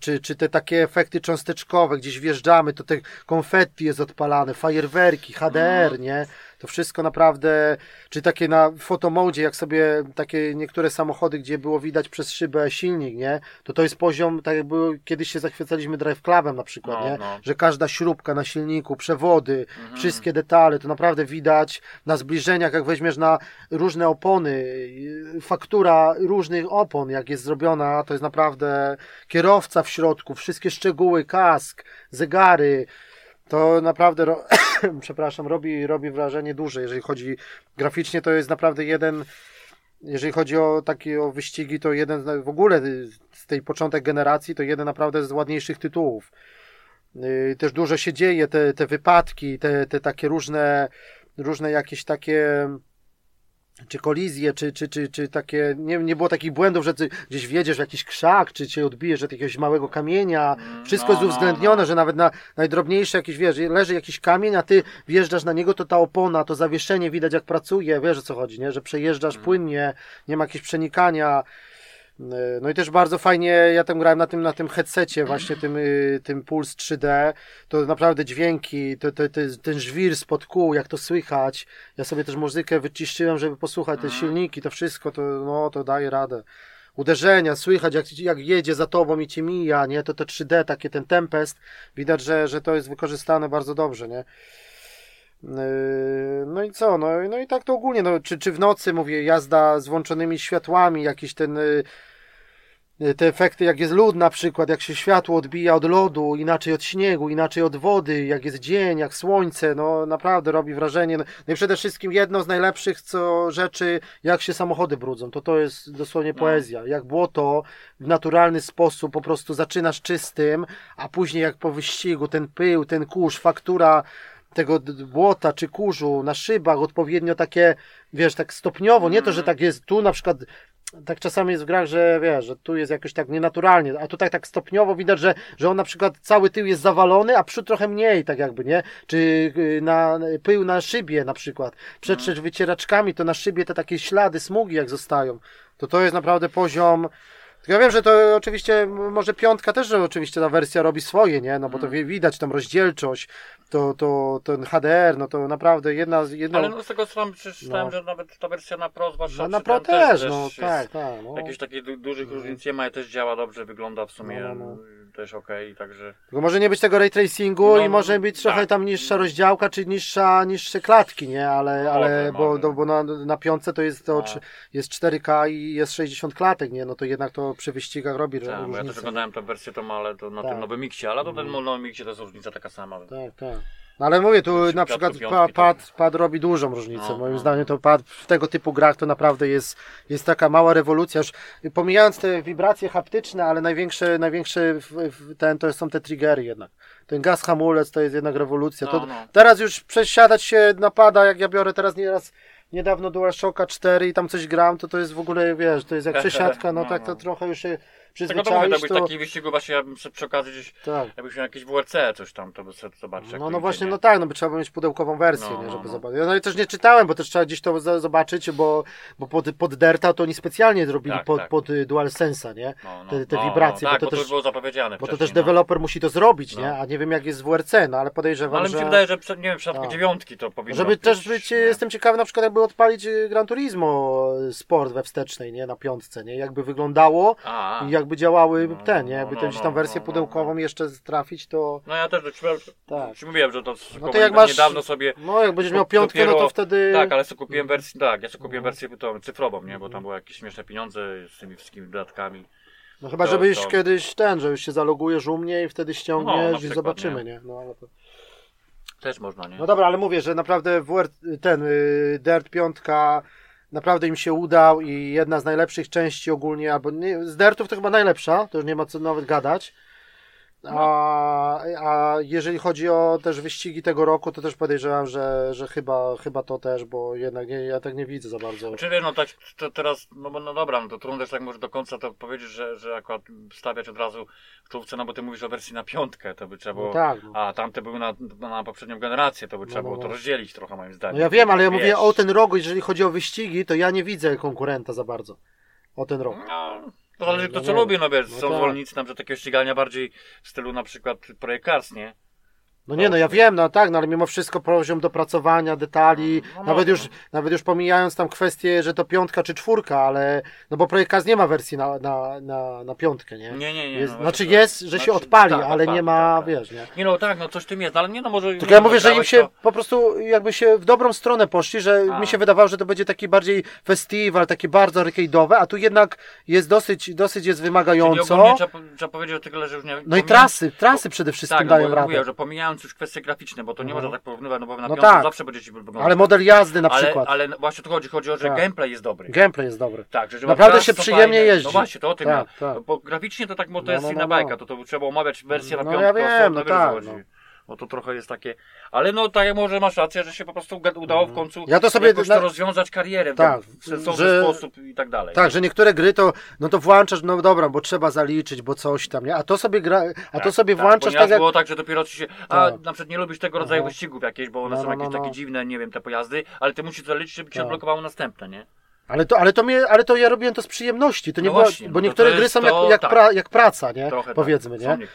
czy, czy te takie efekty cząsteczkowe, gdzieś wjeżdżamy, to te konfetti jest odpalane, fajerwerki, HDR, nie? To wszystko naprawdę, czy takie na fotomodzie, jak sobie takie niektóre samochody, gdzie było widać przez szybę silnik, nie? To to jest poziom, tak jakby kiedyś się zachwycaliśmy Drive Clubem na przykład, No, nie? no. Że każda śrubka na silniku, przewody, Mhm. wszystkie detale, to naprawdę widać na zbliżeniach, jak weźmiesz na różne opony, faktura różnych opon, jak jest zrobiona, to jest naprawdę kierowca w środku, wszystkie szczegóły, kask, zegary, to naprawdę, ro... [coughs] przepraszam, robi, robi wrażenie duże, jeżeli chodzi graficznie, to jest naprawdę jeden, jeżeli chodzi o takie o wyścigi, to jeden w ogóle z tej początek generacji, to jeden naprawdę z ładniejszych tytułów. Yy, Też dużo się dzieje, te, te wypadki, te, te takie różne, różne jakieś takie czy kolizje, czy, czy, czy, czy takie, nie, nie było takich błędów, że ty gdzieś wjedziesz w jakiś krzak, czy cię odbijesz od jakiegoś małego kamienia. Wszystko no, jest no, uwzględnione, no. że nawet na najdrobniejsze jakieś, wiesz, leży jakiś kamień, a ty wjeżdżasz na niego, to ta opona, to zawieszenie widać jak pracuje, wiesz o co chodzi, nie? Że przejeżdżasz Mhm. płynnie, nie ma jakichś przenikania. Yy, No i też bardzo fajnie, ja tam grałem na tym, na tym headsetie, właśnie tym, yy, tym Puls 3D, to naprawdę dźwięki, to, to, to, ten żwir spod kół, jak to słychać. Ja sobie też muzykę wyciszyłem, żeby posłuchać te Mhm. silniki, to wszystko, to, no, to daje radę. Uderzenia, słychać jak, jak jedzie za tobą i cię mija, nie? To to 3D, takie ten Tempest, widać, że, że to jest wykorzystane bardzo dobrze, nie? Yy, No i co? No, no i tak to ogólnie. No, czy, czy w nocy, mówię, jazda z włączonymi światłami, jakiś ten. yy, yy, Te efekty, jak jest lód na przykład, jak się światło odbija od lodu, inaczej od śniegu, inaczej od wody, jak jest dzień, jak słońce, no naprawdę robi wrażenie. No i przede wszystkim jedno z najlepszych co rzeczy, jak się samochody brudzą, to to jest dosłownie No. poezja. Jak błoto w naturalny sposób po prostu zaczynasz czystym, a później jak po wyścigu ten pył, ten kurz, faktura tego błota czy kurzu na szybach odpowiednio takie, wiesz, tak stopniowo, nie to, że tak jest tu na przykład tak czasami jest w grach, że wiesz, że tu jest jakoś tak nienaturalnie, a tutaj tak stopniowo widać, że, że on na przykład cały tył jest zawalony, a przód trochę mniej, tak jakby, nie? Czy y, na pył na szybie na przykład. Przetrzeć wycieraczkami, to na szybie te takie ślady, smugi jak zostają. To to jest naprawdę poziom tylko ja wiem, że to oczywiście może piątka też, że oczywiście ta wersja robi swoje, nie? No bo to wi- widać tam rozdzielczość, to, to ten HDR, no to naprawdę jedna z jedna. Ale no z tego co tam przeczytałem, No. że nawet ta wersja na Pro, zwłaszcza no, na Pro tym też, no jest tak, tak. No. Jakichś takich du- dużych różnic nie ma, też działa dobrze, wygląda w sumie No, no, też okej, także... Tylko może nie być tego ray tracingu No, i może być trochę tak. tam niższa rozdziałka, czy niższa, niższe klatki, nie? Ale, Może, ale bo, bo na, na piątce to jest to No. jest 4K i jest 60 klatek, nie? No to jednak to przy wyścigach robi Tak, bo ja też różnicę. oglądałem tę wersję, to ma, ale to na Tak. tym nowym miksie, ale to ten nowym miksie to jest różnica taka sama. Tak, tak. No ale mówię, tu na przykład Piątki to- pad, pad robi dużą różnicę. No, Moim no. zdaniem to pad w tego typu grach to naprawdę jest, jest taka mała rewolucja. Już pomijając te wibracje haptyczne, ale największe, największe ten to są te triggery jednak. Ten gaz hamulec to jest jednak rewolucja. No, to, no. Teraz już przesiadać się na pada, jak ja biorę teraz nieraz niedawno DualShocka 4 i tam coś gram, to to jest w ogóle, wiesz, to jest jak [laughs] przesiadka, no No, tak to no. trochę już się Tego to mówię, to przyzwyczaisz, taki wyścigu właśnie, ja bym sobie przy okazji gdzieś, Tak. jakbyś miał jakieś WRC coś tam, to by sobie zobaczyć. jak No, no właśnie, nie? no tak, no by trzeba było mieć pudełkową wersję, No, nie, no, żeby no. zobaczyć. No i też nie czytałem, bo też trzeba gdzieś to zobaczyć, bo, bo pod, pod Derta to oni specjalnie zrobili Tak, pod, tak. pod y, DualSense'a, nie? No, no, te- te wibracje, no, bo tak, to bo też- już było zapowiedziane Bo to też deweloper musi to zrobić, nie? A nie wiem jak jest w WRC, no ale podejrzewam, ale mi że... się wydaje, że nie wiem, w przypadku Tak. dziewiątki to powinno Żeby być, też być, nie? jestem ciekawy na przykład jakby odpalić y, Gran Turismo y, Sport we wstecznej, nie? Na piątce, nie? Jakby wyglądało A, a. jakby działały No, te, no, nie? Jakby no, no, gdzieś tam no, wersję no, pudełkową no. jeszcze trafić, to... No ja też ci, Tak. ci mówiłem, że to No to jak masz... niedawno sobie... No jak będziesz miał do- piątkę, no to dopiero- wtedy... Tak, ale sobie kupiłem wersję, tak, ja sobie kupiłem wersję tą cyfrową, nie? Bo tam były jakieś śmieszne pieniądze z tymi wszystkimi dodatkami. No chyba, To- żebyś to- kiedyś ten, że już się zalogujesz u mnie i wtedy No, ściągniesz na i przykład, zobaczymy, nie? nie? No, ale to... Też można, nie? no dobra, ale mówię, że naprawdę WR, ten y, Dirt 5 naprawdę im się udał i jedna z najlepszych części ogólnie, albo nie, z Dirtów to chyba najlepsza, to już nie ma co nawet gadać. A, a jeżeli chodzi o też wyścigi tego roku, to też podejrzewam, że, że chyba, chyba to też, bo jednak nie, ja tak nie widzę za bardzo. Czy wiesz, no tak to teraz, no, no dobra, no to trudno też tak może do końca to powiedzieć, że, że akurat stawiać od razu w czołówce, no bo ty mówisz o wersji na piątkę, to by trzeba było, No tak, no. a tamte były na, na poprzednią generację, to by trzeba no było to rozdzielić trochę moim zdaniem. No ja wiem, ale ja Wiesz. mówię o ten rok, jeżeli chodzi o wyścigi, to ja nie widzę konkurenta za bardzo. O ten rok. No, to zależy kto No co lubi, no wiesz, No są tak. zwolennicy na przykład takiego ścigania bardziej w stylu na przykład Projekt Cars, nie? No nie, no ja wiem, no tak, no ale mimo wszystko poziom dopracowania, detali, No, no nawet, może, już, no. nawet już pomijając tam kwestię, że to piątka czy czwórka, ale no bo projekt Cars nie ma wersji na, na, na, na piątkę, nie? Nie, nie, nie. Jest, no, znaczy jest, że się znaczy, odpali, tak, ale odpali, nie ma, tak, tak. wiesz, nie? Nie no tak, no coś w tym jest, ale nie no może... Tylko ja mówię, że im się to- po prostu jakby się w dobrą stronę poszli, że A. mi się wydawało, że to będzie taki bardziej festiwal, takie bardzo arcade'owe, a tu jednak jest dosyć, dosyć jest Czyli wymagająco. ogólnie trzeba, trzeba powiedzieć o tyle, że już nie... No i pomijając- trasy, trasy przede wszystkim Tak, dają no radę. mówię, że pomijając już kwestie graficzne, bo to nie Mhm. można tak porównywać, no bo na No tak. zawsze będzie ci wyglądać. Ale model jazdy na ale, przykład. ale właśnie tu chodzi, chodzi o, że Tak. gameplay jest dobry. Gameplay jest dobry. Tak, że, Naprawdę się przyjemnie fajne. jeździ. No właśnie, to o tym Tak, ja. tak. No, bo graficznie to tak, bo to No, jest no, inna no, bajka, no. to, to trzeba omawiać wersję na No, piątkę ja wiem, osobno, no tak, no. Bo to trochę jest takie... Ale no tak, może masz rację, że się po prostu udało w końcu Ja to sobie jakoś na- to rozwiązać karierę Tak, w sensowny że- sposób i tak dalej. Tak, że niektóre gry to, no to włączasz, no dobra, bo trzeba zaliczyć, bo coś tam, nie? A to sobie gra, a to Tak, sobie tak, włączasz bo tak jak... było tak, że dopiero ci się. A Tak. na przykład nie lubisz tego rodzaju Aha. wyścigów jakieś, bo one No, są no, jakieś no, takie no. dziwne, nie wiem, te pojazdy, ale ty musisz zaliczyć, żeby ci Tak. odblokowało następne, nie? Ale to, ale, to mnie, ale to ja robiłem to z przyjemności. To nie No było, właśnie, bo no niektóre gry są jak, jak, tak. pra, jak praca, nie? Trochę Powiedzmy, tak. nie?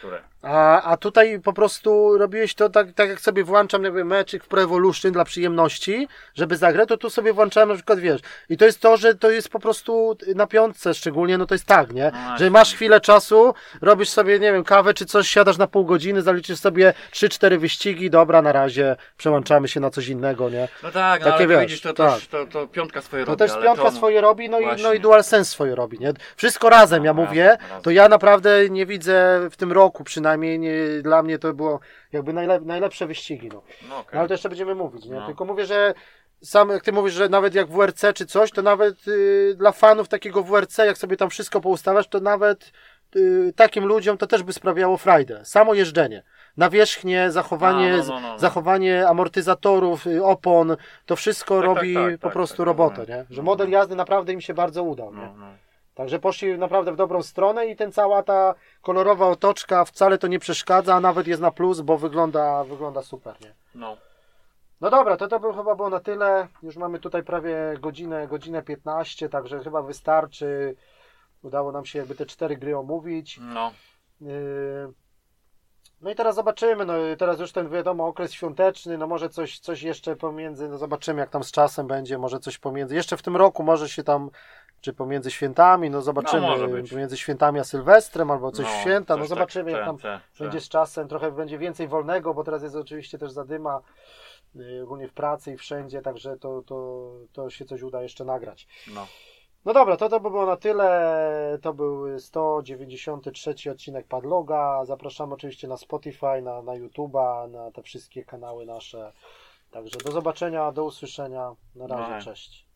A, a tutaj po prostu robiłeś to tak, tak jak sobie włączam jakby meczyk w Pro Evolution dla przyjemności, żeby zagrać, to tu sobie włączałem na przykład, wiesz, i to jest to, że to jest po prostu na piątce szczególnie, no to jest tak, nie? No że masz chwilę czasu, robisz sobie, nie wiem, kawę czy coś, siadasz na pół godziny, zaliczysz sobie 3-4 wyścigi, dobra, na razie przełączamy się na coś innego, nie? No tak, no Takie ale to wiesz, widzisz, to, tak. też, to, to piątka swoje robi. Swoje robi, no i, no i DualSense swoje robi, nie? Wszystko razem, ja mówię, razem, to ja naprawdę nie widzę w tym roku przynajmniej, nie, dla mnie to było jakby najlep, najlepsze wyścigi, no. No, No, ale to jeszcze będziemy mówić, nie? No. Tylko mówię, że sam jak ty mówisz, że nawet jak WRC czy coś, to nawet y, dla fanów takiego WRC, jak sobie tam wszystko poustawiasz, to nawet takim ludziom to też by sprawiało frajdę. Samo jeżdżenie. Nawierzchnie, zachowanie, no, no, no, no. zachowanie amortyzatorów, y, opon, to wszystko Tak, robi tak, tak, po tak, prostu tak, robotę, rozumiem. nie? Że No, model no. jazdy naprawdę im się bardzo udał, nie? No, no. Także poszli naprawdę w dobrą stronę i ten cała ta kolorowa otoczka wcale to nie przeszkadza, a nawet jest na plus, bo wygląda, wygląda super, nie? no. No dobra, to to by chyba było na tyle. Już mamy tutaj prawie godzinę, godzinę 15, także chyba wystarczy. Udało nam się jakby te cztery gry omówić. no. Yy, No i teraz zobaczymy, no teraz już ten wiadomo okres świąteczny, no może coś, coś jeszcze pomiędzy, no zobaczymy jak tam z czasem będzie, może coś pomiędzy, jeszcze w tym roku może się tam, czy pomiędzy świętami, no zobaczymy, No, pomiędzy świętami a Sylwestrem albo coś no, w święta, no coś zobaczymy tak, jak tam te, te, będzie z czasem, trochę będzie więcej wolnego, bo teraz jest oczywiście też zadyma, yy, ogólnie w pracy i wszędzie, także to, to, to się coś uda jeszcze nagrać. No. No dobra, to to by było na tyle. To był 193 odcinek Padloga. Zapraszamy oczywiście na Spotify, na, na YouTube'a, na te wszystkie kanały nasze. Także do zobaczenia, do usłyszenia. Na razie, No. cześć.